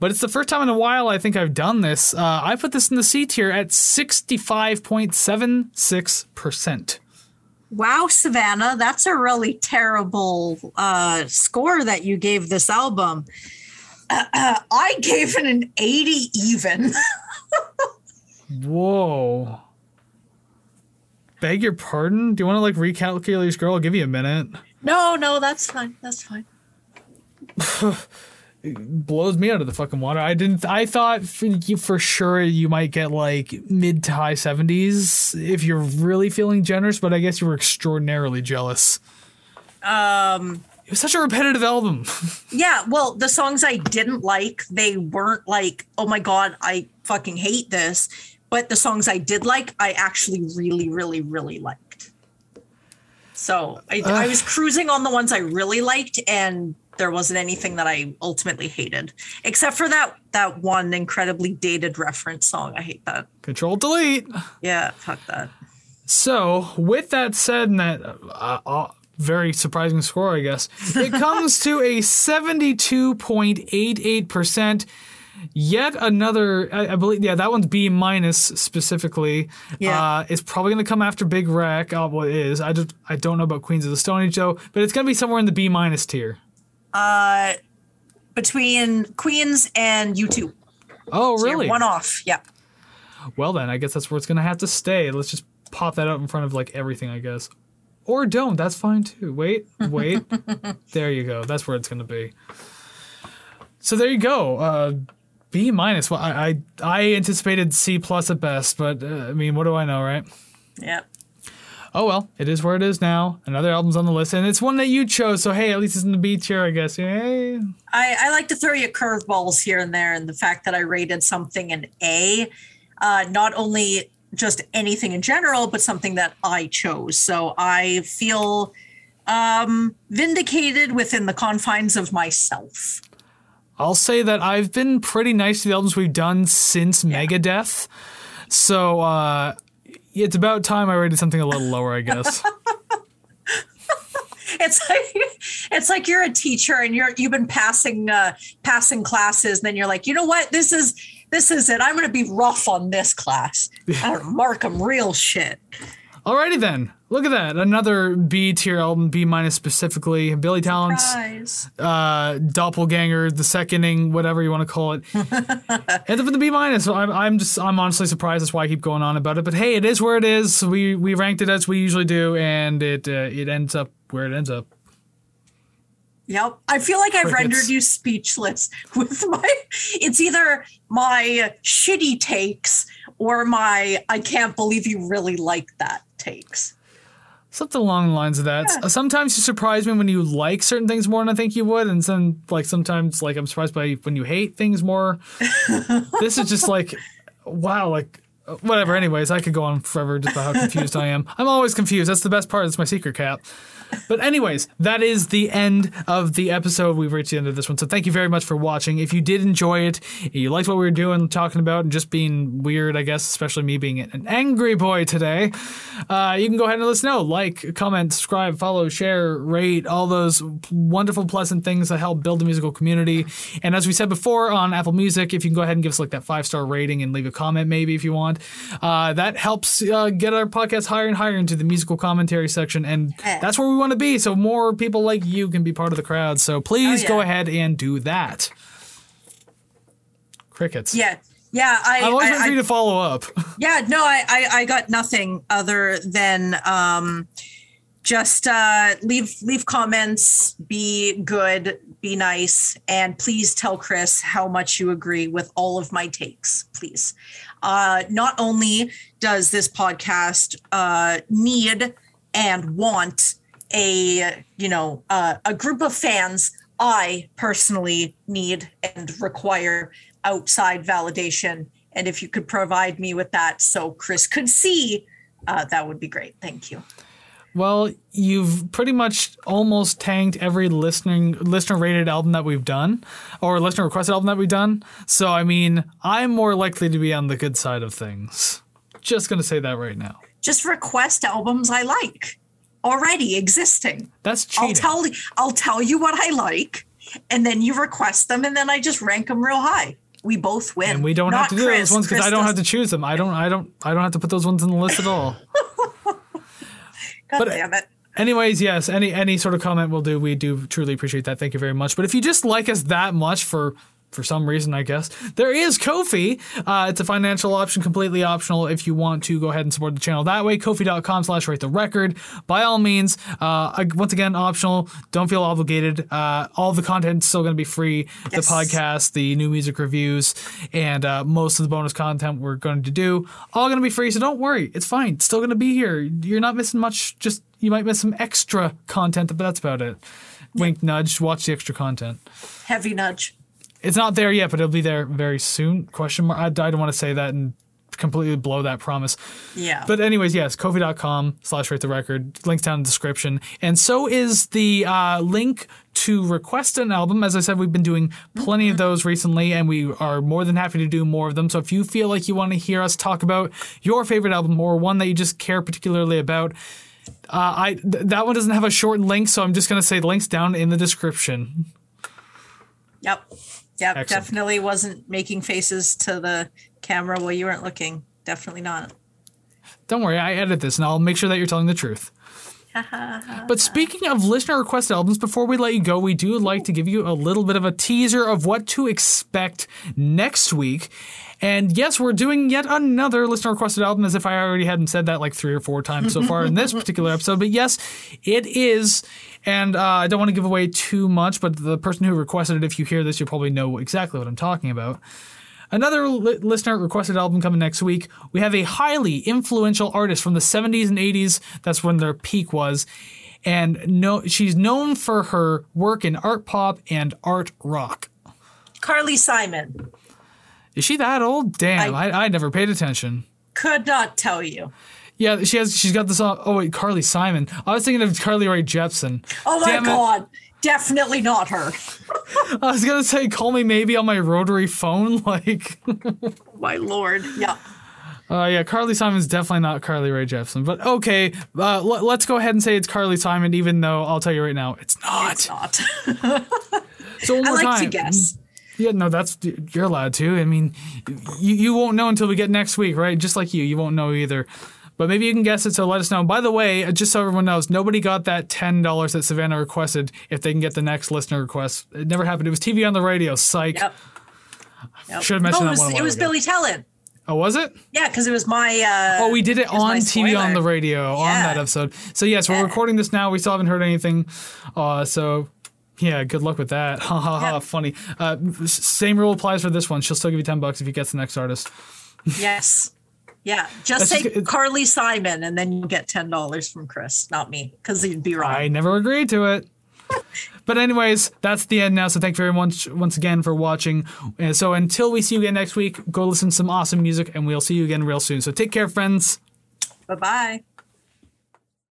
But it's the first time in a while I think I've done this. Uh, I put this in the C tier at 65.76%. Wow, Savannah, that's a really terrible uh, score that you gave this album. Uh, [clears throat] I gave it an 80 even. [laughs] Whoa. Beg your pardon? Do you want to like recalculate your score? I'll give you a minute. no, no, that's fine. That's fine. [sighs] blows me out of the fucking water. I didn't. I thought for, you, for sure you might get like mid to high seventies if you're really feeling generous, but I guess you were extraordinarily jealous. Um, It was such a repetitive album. [laughs] yeah, well, the songs I didn't like, they weren't like, oh my God, I fucking hate this. But the songs I did like, I actually really, really, really liked. So I, I was cruising on the ones I really liked, and there wasn't anything that I ultimately hated, except for that that one incredibly dated reference song. I hate that. Control Delete. Yeah, fuck that. So with that said, and that uh, uh, very surprising score, I guess it comes to a seventy-two point eight eight percent. Yet another, I, I believe, yeah, that one's B minus specifically. Yeah. uh, it's probably going to come after Big Wreck. Oh, well, it is. I just, I don't know about Queens of the Stone Age though, but it's going to be somewhere in the B minus tier. Uh, between Queens and U2. Oh, So really? One off. Yeah. Well, then I guess that's where it's going to have to stay. Let's just pop that up in front of like everything, I guess. Or don't. That's fine too. Wait, wait. [laughs] there you go. That's where it's going to be. So there you go. Uh, B minus. Well, I, I I anticipated C plus at best, but uh, I mean, what do I know, right? Yeah. Oh well, it is where it is now. Another album's on the list, and it's one that you chose. So hey, at least it's in the B tier, I guess. Yay. I, I like to throw you curveballs here and there, and the fact that I rated something an A, uh, not only just anything in general, but something that I chose. So I feel um, vindicated within the confines of myself. I'll say that I've been pretty nice to the albums we've done since Megadeth. So uh, it's about time I rated something a little lower, I guess. [laughs] it's like it's like you're a teacher and you're you've been passing uh passing classes and then you're like you know what this is this is it i'm gonna be rough on this class i mark them real shit Alrighty then. Look at that. Another B tier album, B minus specifically. Billy Talent's uh, Doppelganger, the seconding, whatever you want to call it. [laughs] Ends up with the B minus. I'm, I'm just, I'm honestly surprised. That's why I keep going on about it. But hey, it is where it is. We we ranked it as we usually do, and it uh, it ends up where it ends up. Yep. I feel like I've Crickets. rendered you speechless [laughs] with my it's either my shitty takes or my I can't believe you really like that takes. Something along the lines of that. Yeah. Sometimes you surprise me when you like certain things more than I think you would, and some like sometimes like I'm surprised by when you hate things more. [laughs] this is just like, wow, like uh, whatever. Anyways, I could go on forever just about how confused I am. I'm always confused. That's the best part. It's my secret cap. But anyways, that is the end of the episode. We've reached the end of this one. So thank you very much for watching. If you did enjoy it, you liked what we were doing, talking about, and just being weird, I guess, especially me being an angry boy today, uh, you can go ahead and let us know. Like, comment, subscribe, follow, share, rate, all those wonderful, pleasant things that help build the musical community. And as we said before on Apple Music, if you can go ahead and give us like that five star rating and leave a comment, maybe if you want, uh, that helps uh, get our podcast higher and higher into the musical commentary section. And that's where we want to be. So more people like you can be part of the crowd. So please Oh, yeah. go ahead and do that. Crickets. Yeah. Yeah, I, always for you to follow up. [laughs] Yeah, no, I, I, I got nothing other than um, just uh, leave leave comments, be good, be nice, and please tell Chris how much you agree with all of my takes, please. Uh, not only does this podcast uh, need and want a you know uh, a group of fans, I personally need and require outside validation. And if you could provide me with that so Chris could see, uh, that would be great. Thank you. Well, you've pretty much almost tanked every listening listener rated album that we've done, or listener requested album that we've done. So I mean, I'm more likely to be on the good side of things. Just gonna say that right now. Just request albums I like already existing. That's I'll cheating. tell I'll tell you what I like, and then you request them, and then I just rank them real high. We both win. and we don't have to do Chris. those ones because I don't have doesn't- to choose them. I don't. I don't. I don't have to put those ones in the list at all. [laughs] God but- damn it. Anyways, yes, any any sort of comment will do. We do truly appreciate that. Thank you very much. But if you just like us that much for for some reason, I guess there is Ko-fi. Uh, it's a financial option, completely optional. If you want to go ahead and support the channel that way, Ko-fi.com/slash Rate the Record. By all means, uh, once again, optional. Don't feel obligated. Uh, all the content's still going to be free. Yes. The podcast, the new music reviews, and uh, most of the bonus content we're going to do, all going to be free. So don't worry, it's fine. It's still going to be here. You're not missing much. Just you might miss some extra content, but that's about it. Wink, nudge. Watch the extra content. Heavy nudge. It's not there yet, but it'll be there very soon. Question mark. I, I don't want to say that and completely blow that promise. Yeah. But anyways, yes, ko-fi.com slash rate the record. Links down in the description. And so is the uh, link to request an album. As I said, we've been doing plenty of those recently, and we are more than happy to do more of them. So if you feel like you want to hear us talk about your favorite album or one that you just care particularly about, uh, I th- that one doesn't have a short link, so I'm just gonna say links down in the description. Yep. Yep. Excellent. Definitely wasn't making faces to the camera while you weren't looking. Definitely not. Don't worry, I edit this and I'll make sure that you're telling the truth. [laughs] but speaking of listener request albums, before we let you go, we do like to give you a little bit of a teaser of what to expect next week. And yes, we're doing yet another listener requested album, as if I already hadn't said that like three or four times so far in this [laughs] particular episode. But yes, it is. And uh, I don't want to give away too much, but the person who requested it, if you hear this, you'll probably know exactly what I'm talking about. Another li- listener requested album coming next week. We have a highly influential artist from the 70s and 80s. That's when their peak was. And no, she's known for her work in art pop and art rock. Carly Simon. Is she that old? Damn, I- I, I never paid attention. Could not tell you. Yeah, she has. She's got this. song- Oh wait, Carly Simon. I was thinking of Carly Rae Jepsen. Oh my Damn it. god. Definitely not her. [laughs] I was gonna say, call me maybe on my rotary phone. [laughs] Like, [laughs] My lord. Yeah. Uh, yeah, Carly Simon's definitely not Carly Rae Jepsen, but okay. Uh, l- let's go ahead and say it's Carly Simon, even though I'll tell you right now, it's not. It's not. so one more I like time. to guess. Yeah, no, that's you're allowed to. I mean, you you won't know until we get next week, right? Just like you, you won't know either. But maybe you can guess it, so let us know. By the way, just so everyone knows, nobody got that ten dollars that Savannah requested if they can get the next listener request. It never happened. It was TV on the radio. Psych. Yep. Yep. Should've mentioned no, that it was, one it was ago. Billy Talent. Oh, was it? Yeah, because it was my. Uh, Oh, we did it on TV on the radio on that episode. So yes, we're Yeah. recording this now. We still haven't heard anything. Uh, so yeah, good luck with that. [laughs] Ha ha ha. Funny. Uh, same rule applies for this one. She'll still give you ten bucks if you get the next artist. [laughs] Yes. Yeah. Just That's say just- Carly Simon, and then you get ten dollars from Chris, not me, because he'd be wrong. I never agreed to it. [laughs] But anyways, that's the end now. So thank you very much once again for watching. And so until we see you again next week, go listen to some awesome music, and we'll see you again real soon. So take care, friends. Bye bye.